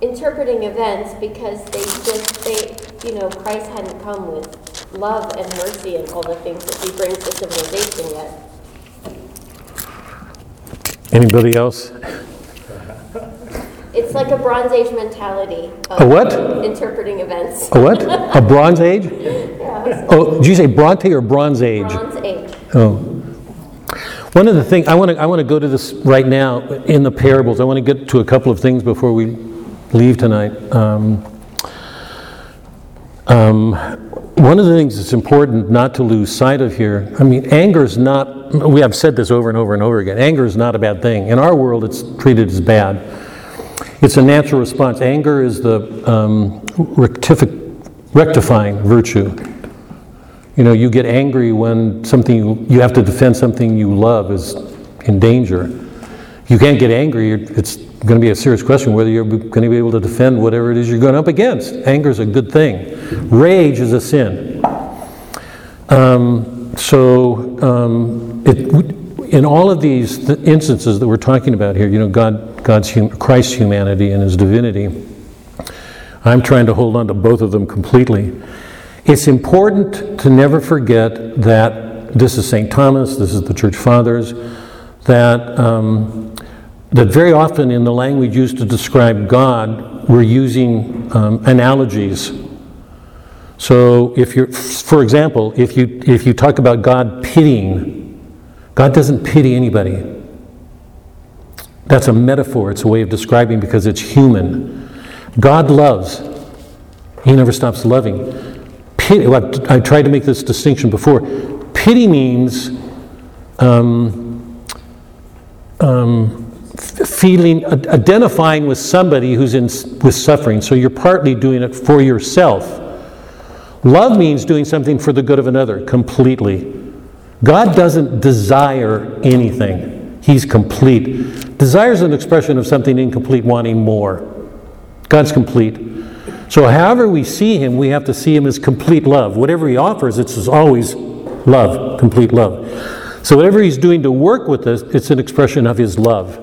interpreting events because they just, they, you know, Christ hadn't come with love and mercy and all the things that he brings to civilization yet. Anybody else? It's like a Bronze Age mentality of A what? interpreting events. A what? A Bronze Age? Yeah, Oh, did you say Bronte or Bronze Age? Bronze Age. Oh. One of the things, I want to, I want to go to this right now in the parables. I want to get to a couple of things before we leave tonight. Um, um, one of the things that's important not to lose sight of here, I mean, anger is not, we have said this over and over and over again, anger is not a bad thing. In our world, it's treated as bad. It's a natural response. Anger is the um, rectifi- rectifying virtue. You know, you get angry when something you, you have to defend something you love is in danger. You can't get angry. It's going to be a serious question whether you're going to be able to defend whatever it is you're going up against. Anger is a good thing. Rage is a sin. Um, so, um, it, in all of these th- instances that we're talking about here, you know, God, God's hum, Christ's humanity and His divinity, I'm trying to hold on to both of them completely. It's important to never forget that this is St. Thomas, this is the Church Fathers, that, um, that very often in the language used to describe God, we're using um, analogies. So if you're, for example, if you, if you talk about God pitying, God doesn't pity anybody. That's a metaphor, it's a way of describing because it's human. God loves, He never stops loving. Pity, I tried to make this distinction before. Pity means um, um, feeling, identifying with somebody who's in, with suffering. So you're partly doing it for yourself. Love means doing something for the good of another completely. God doesn't desire anything, He's complete. Desire is an expression of something incomplete, wanting more. God's complete. So, however we see Him, we have to see Him as complete love. Whatever He offers, it's always love, complete love. So, whatever He's doing to work with us, it's an expression of His love.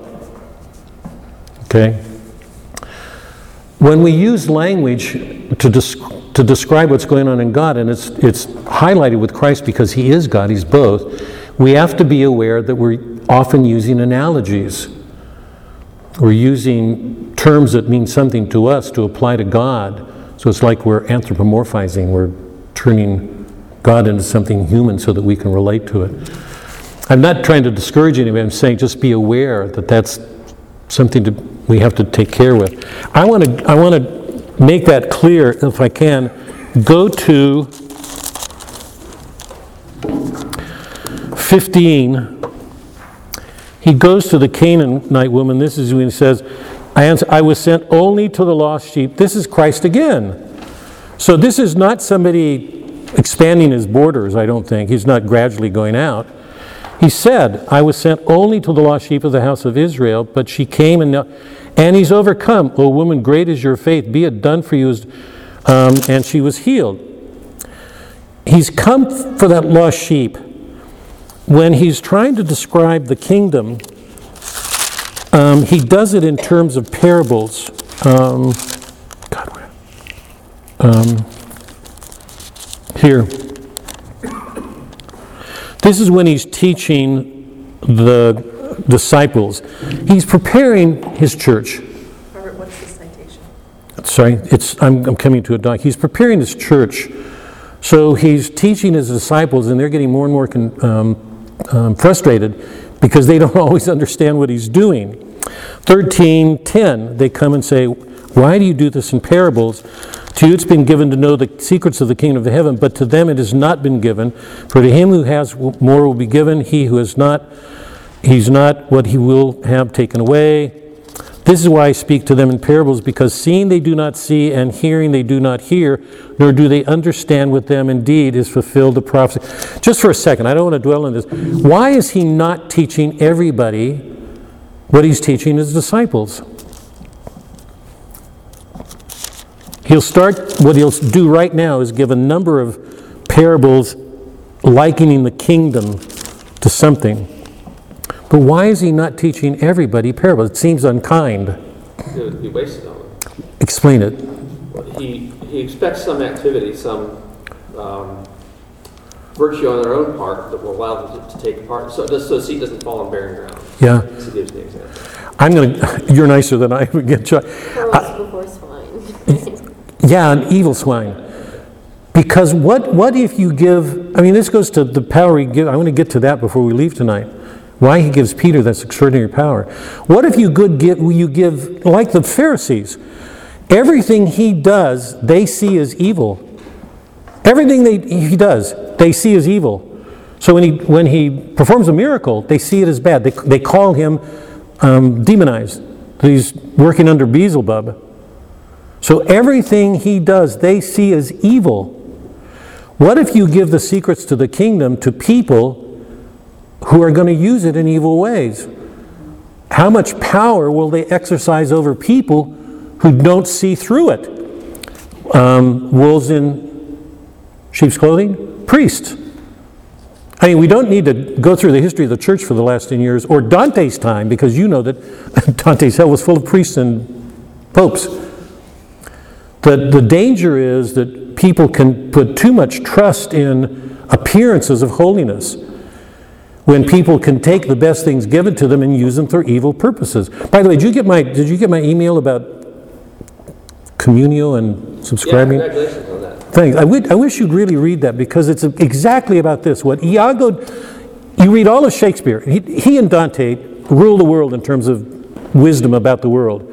Okay? When we use language to, to describe what's going on in God, and it's, it's highlighted with Christ because He is God, He's both, we have to be aware that we're often using analogies. We're using terms that mean something to us to apply to God. So it's like we're anthropomorphizing, we're turning God into something human so that we can relate to it. I'm not trying to discourage anybody, I'm saying just be aware that that's something to, we have to take care with. I want to, I want to make that clear if I can. Go to 15. He goes to the Canaanite woman. This is when he says, I, answer, I was sent only to the lost sheep. This is Christ again. So this is not somebody expanding his borders, I don't think. He's not gradually going out. He said, I was sent only to the lost sheep of the house of Israel, but she came and, and he's overcome. O woman, great is your faith. Be it done for you. Um, and she was healed. He's come for that lost sheep. When he's trying to describe the kingdom, um, he does it in terms of parables. Um, God? Um, here. This is when he's teaching the disciples. He's preparing his church. Robert, what's the citation? Sorry, it's, I'm, I'm coming to a doc. He's preparing his church. So he's teaching his disciples, and they're getting more and more con, um, um, frustrated because they don't always understand what he's doing. 13:10, they come and say, Why do you do this in parables? To you it's been given to know the secrets of the kingdom of heaven, but to them it has not been given. For to him who has more will be given, he who has not, he's not what he will have taken away. This is why I speak to them in parables, because seeing they do not see, and hearing they do not hear, nor do they understand with them indeed is fulfilled the prophecy. Just for a second, I don't want to dwell on this. Why is he not teaching everybody what he's teaching his disciples? He'll start, what he'll do right now is give a number of parables likening the kingdom to something. But why is he not teaching everybody parables? It seems unkind. It would be wasted on them. Explain it. He, he expects some activity, some um, virtue on their own part that will allow them to, to take part, so, just so the seed doesn't fall on barren ground. Yeah. As he gives the example. I'm going to, you're nicer than I would get. Chuck. Pearls before swine. Yeah, an evil swine. Because what, what if you give, I mean, this goes to the power he gives, I want to get to that before we leave tonight. Why he gives Peter this extraordinary power. What if you good give, you give, like the Pharisees, everything he does, they see as evil. Everything they, he does, they see as evil. So when he, when he performs a miracle, they see it as bad. They, they call him um, demonized. He's working under Beelzebub. So everything he does, they see as evil. What if you give the secrets to the kingdom to people who are going to use it in evil ways? How much power will they exercise over people who don't see through it? Um, wolves in sheep's clothing? Priests. I mean, we don't need to go through the history of the church for the last 10 years or Dante's time because you know that Dante's hell was full of priests and popes. The, the danger is that people can put too much trust in appearances of holiness when people can take the best things given to them and use them for evil purposes. By the way, did you get my, did you get my email about communio and Yeah, subscribing? congratulations on that. Thanks. I would- I wish you'd really read that because it's exactly about this. What Iago, you read all of Shakespeare. He, he and Dante rule the world in terms of wisdom about the world.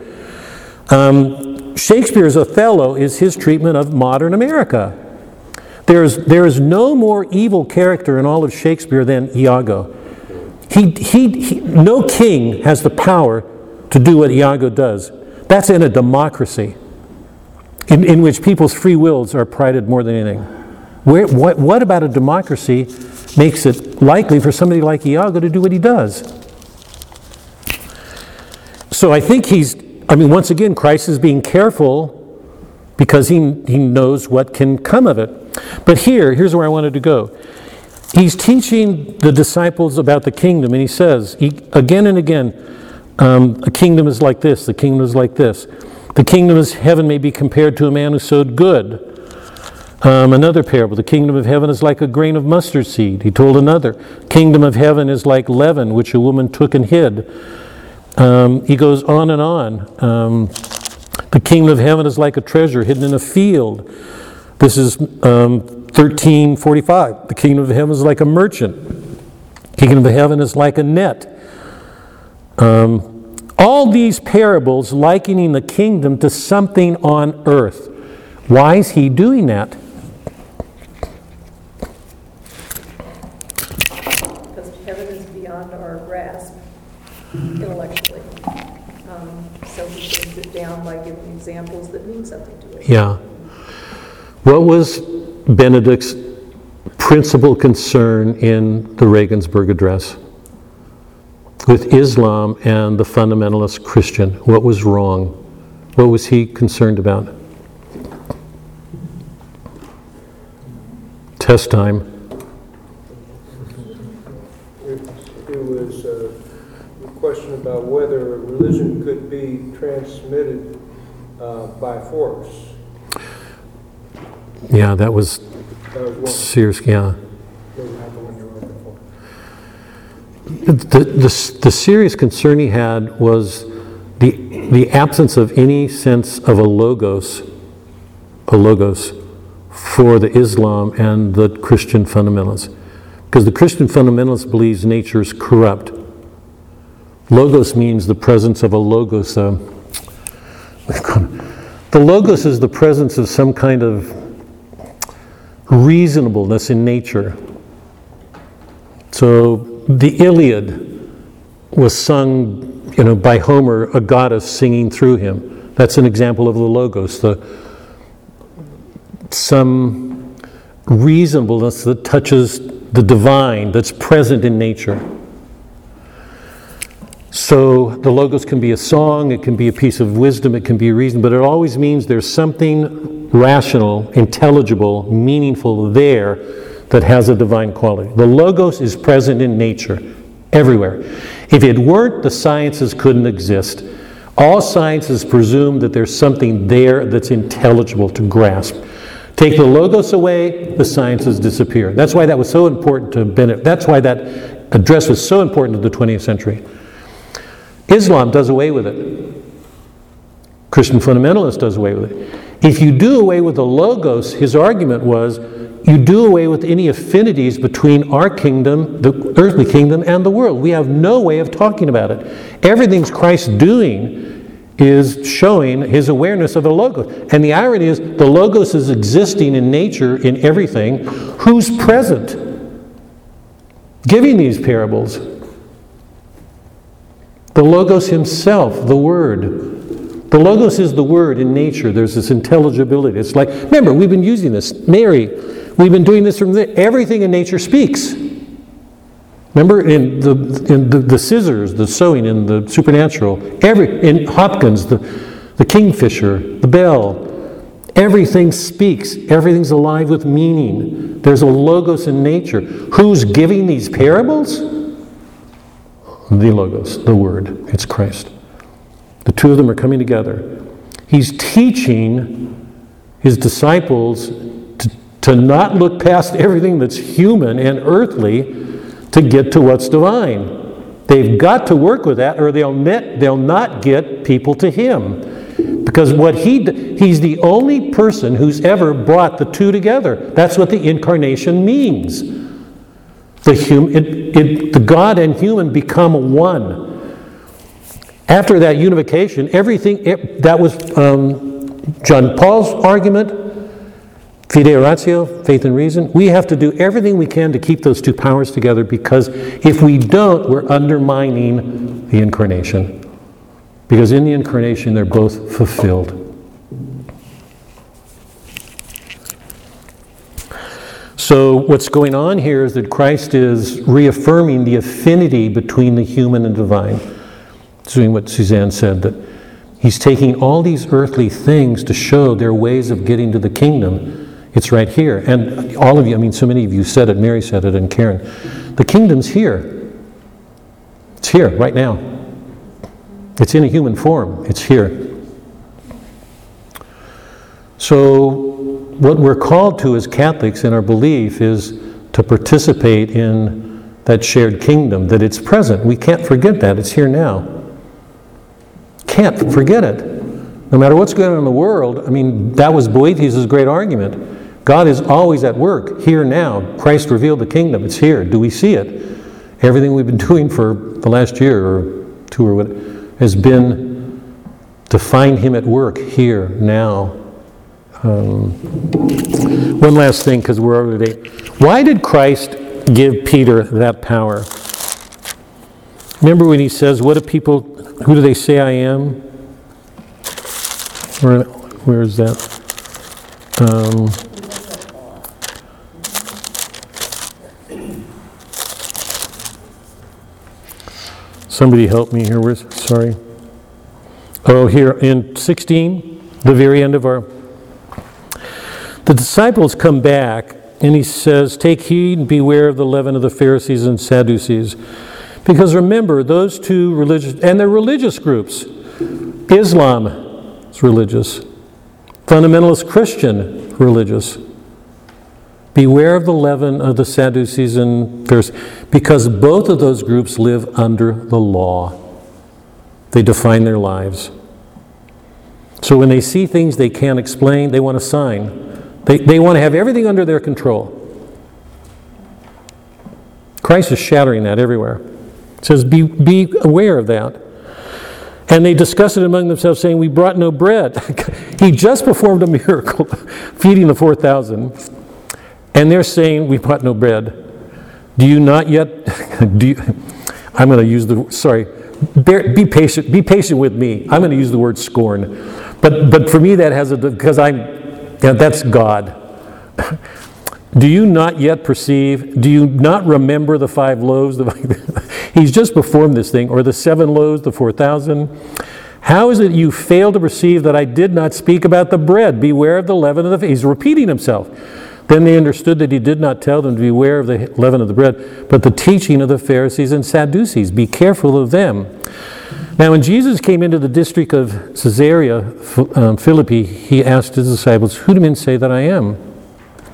Um, Shakespeare's Othello is his treatment of modern America. There's, there is no more evil character in all of Shakespeare than Iago. He, he, he, no king has the power to do what Iago does. That's in a democracy in, in which people's free wills are prided more than anything. Where, what, what about a democracy makes it likely for somebody like Iago to do what he does? So I think he's, I mean, once again, Christ is being careful because he, he knows what can come of it. But here, here's where I wanted to go. He's teaching the disciples about the kingdom, and he says he, again and again, um, a kingdom is like this, the kingdom is like this. The kingdom of heaven may be compared to a man who sowed good. Um, another parable, the kingdom of heaven is like a grain of mustard seed. He told another, kingdom of heaven is like leaven, which a woman took and hid. Um, he goes on and on. Um, the kingdom of heaven is like a treasure hidden in a field. This is um, 1345. The kingdom of heaven is like a merchant. The Kingdom of heaven is like a net. Um, all these parables likening the kingdom to something on earth. Why is he doing that? Because heaven is beyond our grasp intellectually. Um, So he brings it down by giving examples that mean something to it. Yeah. What was Benedict's principal concern in the Regensburg Address? With Islam and the fundamentalist Christian, what was wrong? What was he concerned about? Test time. It it was uh, a question about whether a religion could be transmitted uh, by force. Yeah, that was That was serious. Yeah. not the one you were looking for. The, the, the serious concern he had was the, the absence of any sense of a logos, a logos, for the Islam and the Christian fundamentalists. Because the Christian fundamentalist believes nature is corrupt. Logos means the presence of a logos. Uh, the logos is the presence of some kind of reasonableness in nature. So the Iliad was sung, you know, by Homer, a goddess singing through him. That's an example of the logos, the some reasonableness that touches the divine that's present in nature. So the logos can be a song, it can be a piece of wisdom, it can be reason, but it always means there's something rational, intelligible, meaningful there that has a divine quality. The logos is present in nature, everywhere. If it weren't, the sciences couldn't exist. All sciences presume that there's something there that's intelligible to grasp. Take the logos away, the sciences disappear. That's why that was so important to Benedict. That's why that address was so important to the 20th century. Islam does away with it. Christian fundamentalist does away with it. If you do away with the logos, his argument was you do away with any affinities between our kingdom, the earthly kingdom, and the world. We have no way of talking about it. Everything's Christ doing is showing his awareness of the logos. And the irony is the logos is existing in nature, in everything. Who's present? Giving these parables. The Logos himself, the Word. The Logos is the Word in nature. There's this intelligibility. It's like, remember, we've been using this. Mary, we've been doing this from the, everything in nature speaks. Remember in the in the, the scissors, the sewing in the supernatural. Every in Hopkins, the the kingfisher, the bell. Everything speaks. Everything's alive with meaning. There's a logos in nature. Who's giving these parables? The logos, the word. It's Christ. The two of them are coming together. He's teaching his disciples to, to not look past everything that's human and earthly to get to what's divine. They've got to work with that or they'll, met, they'll not get people to him. Because what he, he's the only person who's ever brought the two together. That's what the incarnation means. The, hum, it, it, the God and human become one. After that unification, everything, it, that was um, John Paul's argument, Fides et Ratio, faith and reason. We have to do everything we can to keep those two powers together because if we don't, we're undermining the incarnation. Because in the incarnation, they're both fulfilled. So, what's going on here is that Christ is reaffirming the affinity between the human and divine. Doing what Suzanne said, that he's taking all these earthly things to show their ways of getting to the kingdom. It's right here. And all of you, I mean, so many of you said it, Mary said it, and Karen. The kingdom's here. It's here, right now. It's in a human form, it's here. So, what we're called to as Catholics in our belief is to participate in that shared kingdom, that it's present. We can't forget that, it's here now. Can't forget it. No matter what's going on in the world, I mean, that was Boethius' great argument. God is always at work, here now. Christ revealed the kingdom, it's here. Do we see it? Everything we've been doing for the last year or two or what has been to find Him at work here now. Um, one last thing, because we're over today. Why did Christ give Peter that power? Remember when he says, What do people, who do they say I am? Where, where is that? Um, somebody help me here. Where's, sorry. Oh, here in 16, the very end of our the disciples come back and he says, Take heed and beware of the leaven of the Pharisees and Sadducees. Because remember, those two religious, and they're religious groups. Islam is religious, fundamentalist Christian religious. Beware of the leaven of the Sadducees and Pharisees, because both of those groups live under the law. They define their lives. So when they see things they can't explain, they want a sign. They, they want to have everything under their control. Christ is shattering that everywhere. He says, be, be aware of that. And they discuss it among themselves, saying, We brought no bread. he just performed a miracle, feeding the 4,000. And they're saying, We brought no bread. Do you not yet? Do you, I'm going to use the, sorry, bear, be patient, be patient with me. I'm going to use the word scorn. But, but for me, that has a, because I'm, yeah, that's God. Do you not yet perceive? Do you not remember the five loaves? He's just performed this thing, or the seven loaves, the 4,000. How is it you fail to perceive that I did not speak about the bread? Beware of the leaven of the. He's repeating himself. Then they understood that he did not tell them to beware of the leaven of the bread, but the teaching of the Pharisees and Sadducees. Be careful of them. Now, when Jesus came into the district of Caesarea um, Philippi, he asked his disciples, Who do men say that I am?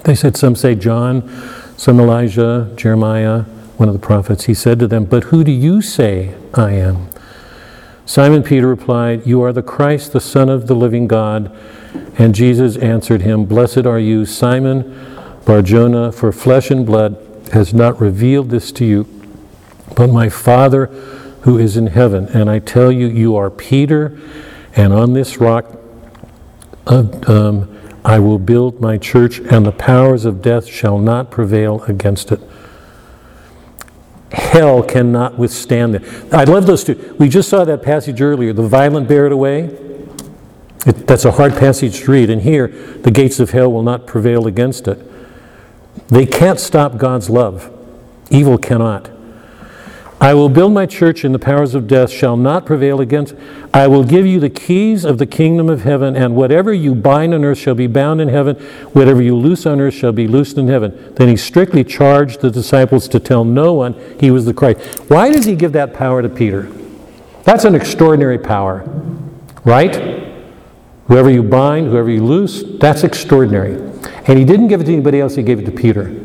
They said, Some say John, some Elijah, Jeremiah, one of the prophets. He said to them, But who do you say I am? Simon Peter replied, You are the Christ, the Son of the living God. And Jesus answered him, Blessed are you, Simon Barjona, for flesh and blood has not revealed this to you, but my Father who is in heaven. And I tell you, you are Peter, and on this rock uh, um, I will build my church, and the powers of death shall not prevail against it. Hell cannot withstand it. I love those two. We just saw that passage earlier the violent bear it away. It, that's a hard passage to read. And here, the gates of hell will not prevail against it. They can't stop God's love, evil cannot. I will build my church, and the powers of death shall not prevail against. I will give you the keys of the kingdom of heaven, and whatever you bind on earth shall be bound in heaven, whatever you loose on earth shall be loosed in heaven. Then he strictly charged the disciples to tell no one he was the Christ. Why does he give that power to Peter? That's an extraordinary power, right? Whoever you bind, whoever you loose, that's extraordinary. And he didn't give it to anybody else, he gave it to Peter.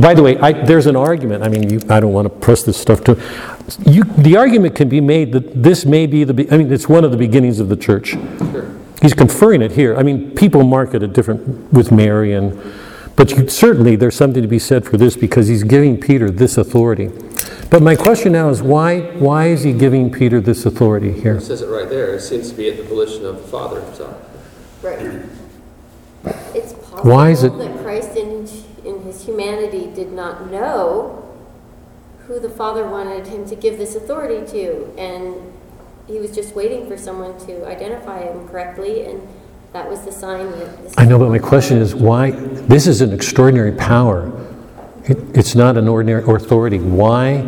By the way, I, there's an argument. I mean, you, I don't want to press this stuff to you. The argument can be made that this may be the. I mean, it's one of the beginnings of the church. Sure. He's conferring it here. I mean, people mark it at different, with Mary and, but you- certainly there's something to be said for this because he's giving Peter this authority. But my question now is why, why is he giving Peter this authority here? It says it right there. It seems to be at the volition of the Father himself. Right. It's possible Why is it- that Christ in, in his humanity did not know who the Father wanted him to give this authority to, and he was just waiting for someone to identify him correctly, and that was the sign that this I know, but my question is why, this is an extraordinary power. It, it's not an ordinary authority. Why,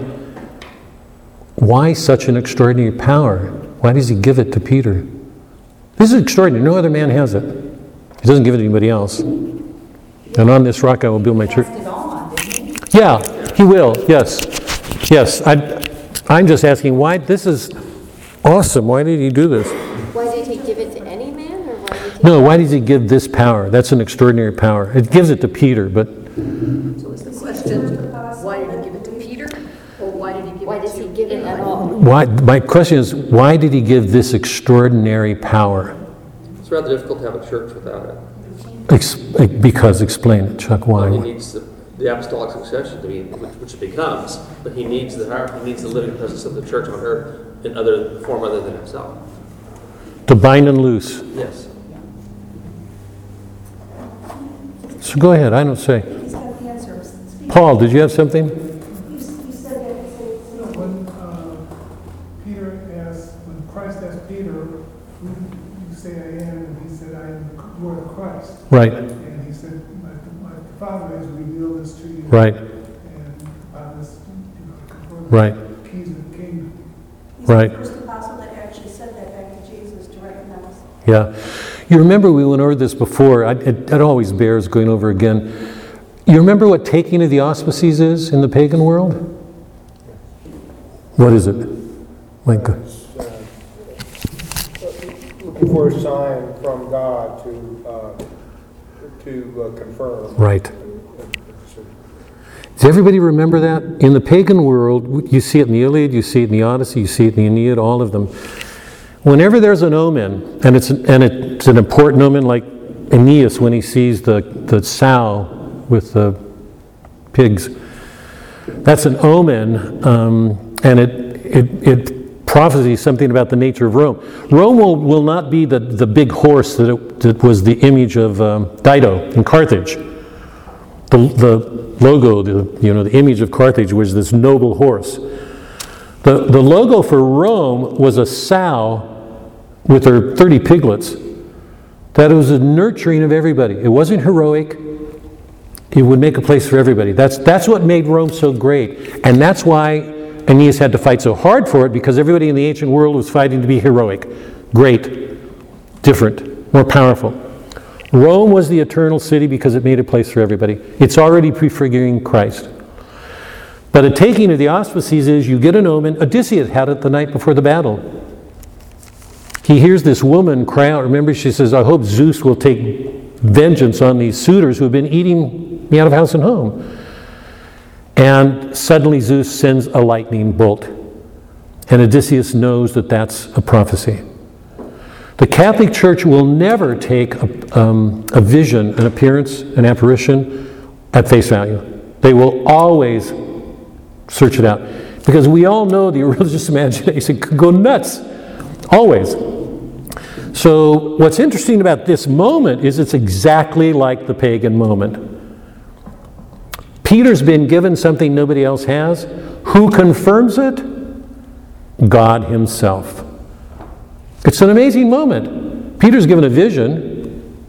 why such an extraordinary power? Why does he give it to Peter? This is extraordinary. No other man has it. He doesn't give it to anybody else. And on this rock I will build my church. Passed it on, didn't he? Yeah, he will, yes. Yes, I, I'm just asking why, this is awesome. Why did he do this? Why did he give it to any man, or why did he? No, why does he give this power? That's an extraordinary power. It gives it to Peter, but So is the question, why did he give it to Peter? Or why did he give it to? He give it at all? why, my question is, why did he give this extraordinary power? It's rather difficult to have a church without it. Ex- because, explain it, Chuck, Well, he needs the, the apostolic succession to be, which, which it becomes, but he needs the, he needs the living presence of the church on earth in other form other than himself. To bind and loose. Yes. So go ahead, I don't say. He's got the answer. Speak. Paul, did you have something? You s- you said that, it's You know, when uh, Peter asked, when Christ asked Peter, who do you say I am? And he said, I am the Lord of Christ. Right, And he said, my, my Father has revealed this to you. right, And by this, you know, confer the right, keys of the kingdom. He's Right. the first apostle that actually said that back to Jesus to recognize. yeah. You remember we went over this before, I- it, it always bears going over again. You remember what taking of the auspices is in the pagan world? What is it? My God. It's, uh, Looking for a sign from God to, uh, to uh, confirm. Right. Does everybody remember that? In the pagan world, you see it in the Iliad, you see it in the Odyssey, you see it in the Aeneid, all of them. Whenever there's an omen, and it's, and it's an important omen like Aeneas when he sees the, the sow with the pigs, that's an omen, um, and it, it, it prophesies something about the nature of Rome. Rome will, will not be the, the big horse that, it, that was the image of um, Dido in Carthage the, the logo, the, you know, the image of Carthage was this noble horse. The, the logo for Rome was a sow with her 30 piglets. That was a nurturing of everybody. It wasn't heroic. It would make a place for everybody. That's, that's what made Rome so great. And that's why Aeneas had to fight so hard for it because everybody in the ancient world was fighting to be heroic, great, different, more powerful. Rome was the eternal city because it made a place for everybody. It's already prefiguring Christ. But a taking of the auspices is you get an omen. Odysseus had it the night before the battle. He hears this woman cry out. Remember, she says, I hope Zeus will take vengeance on these suitors who have been eating me out of house and home. And suddenly Zeus sends a lightning bolt. And Odysseus knows that that's a prophecy. The Catholic Church will never take a, um, a vision, an appearance, an apparition at face value. They will always search it out. Because we all know the religious imagination could go nuts. Always. So, what's interesting about this moment is it's exactly like the pagan moment. Peter's been given something nobody else has. Who confirms it? God Himself. It's an amazing moment. Peter's given a vision,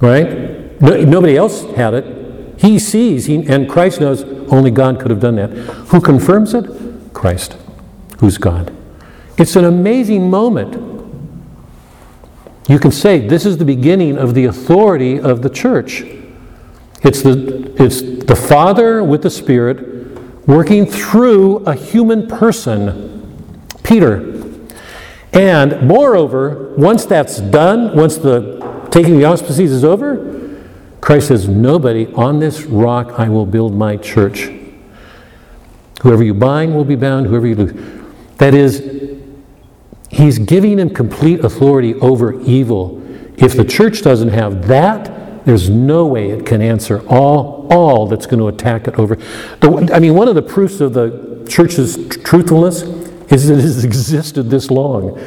right? No, nobody else had it. He sees, he, and Christ knows only God could have done that. Who confirms it? Christ, who's God. It's an amazing moment. You can say this is the beginning of the authority of the church. It's the, it's the Father with the Spirit working through a human person, Peter. And moreover, once that's done, once the taking the auspices is over, Christ says, Nobody on this rock I will build my church. Whoever you bind will be bound, whoever you lose. That is, he's giving him complete authority over evil. If the church doesn't have that, there's no way it can answer all, all that's going to attack it over. The, I mean, one of the proofs of the church's truthfulness is that it has existed this long.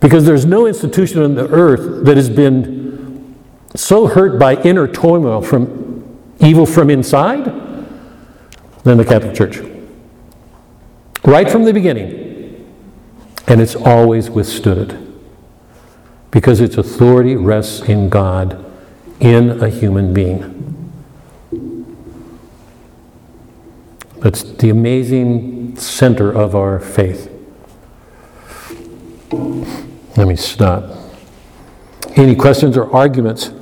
Because there's no institution on the earth that has been so hurt by inner turmoil from evil from inside than the Catholic Church. Right from the beginning. And it's always withstood it. Because its authority rests in God, in a human being. That's the amazing center of our faith. Let me stop. Any questions or arguments?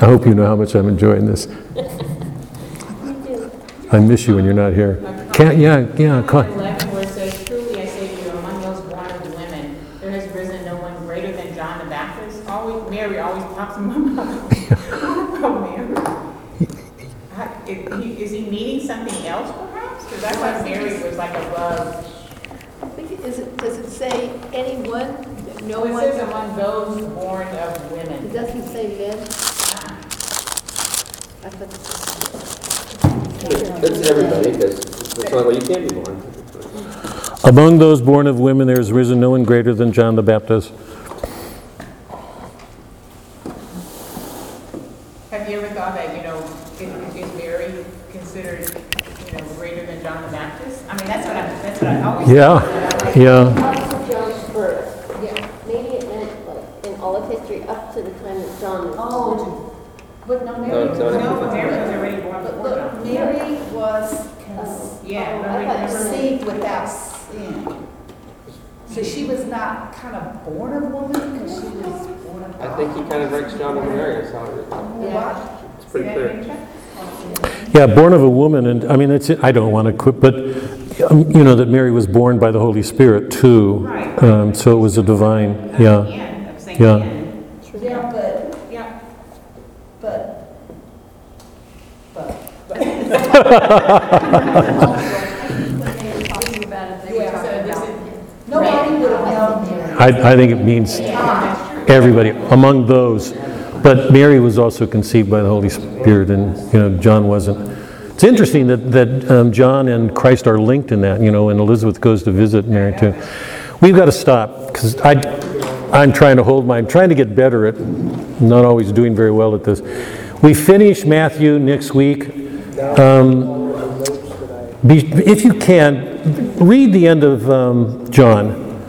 I hope you know how much I'm enjoying this. I miss you when you're not here. Can't, yeah, yeah. co- 11, where it says, Truly I say to you, among those born of women, there has risen no one greater than John the Baptist. Always, Mary always pops in my mouth. Oh, Mary. I- Is he- is he meaning something else perhaps? Because I thought Mary was like above. I think, it, does it say anyone, no No, it one? says among those born of women. It women. doesn't say men? Ah, I thought it said- That's everybody, because that's the only you can be born. Among those born of women, there has risen no one greater than John the Baptist. Have you ever thought that, you know, is is Mary considered, you know, greater than John the Baptist? I mean, that's what I, that's what I always. Yeah, yeah. John's birth. Yeah. Maybe it meant like in all of history up to the time that John was born. Oh, but no, Mary, No, was- no, No, but Mary was already born but before look, John. Mary was con- Yeah, I remember- thought conceived without sin. So she was not kind of born of woman, because she was born of I think he kind of ranks John over Mary, that's how it is. Yeah. It's pretty clear. Yeah, born of a woman, and I mean, it's, I don't want to quit, but, um, you know, that Mary was born by the Holy Spirit too. Right. Um, So it was a divine, yeah. Ian, Yeah. Ian. Yeah, but, Yeah. but, but. Talking about it, they were Yeah. talking about. Nobody would have known Mary. I, I think it means everybody, among those. But Mary was also conceived by the Holy Spirit, and, you know, John wasn't. It's interesting that, that um, John and Christ are linked in that, you know, and Elizabeth goes to visit Mary too. We've got to stop, because I, I'm trying to hold my, I'm trying to get better at, not always doing very well at this. We finish Matthew next week. Um, be, if you can, read the end of um, John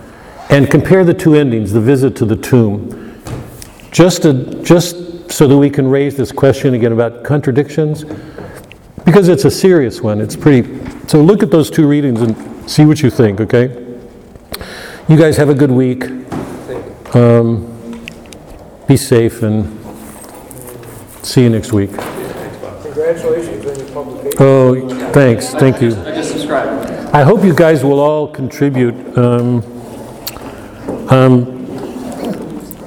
and compare the two endings, the visit to the tomb, just to, just so that we can raise this question again about contradictions, because it's a serious one. It's pretty. So look at those two readings and see what you think. Okay. You guys have a good week. Um, be safe and see you next week. Congratulations on your publication. Oh, thanks. Thank you. I just subscribed. I hope you guys will all contribute. Um, um,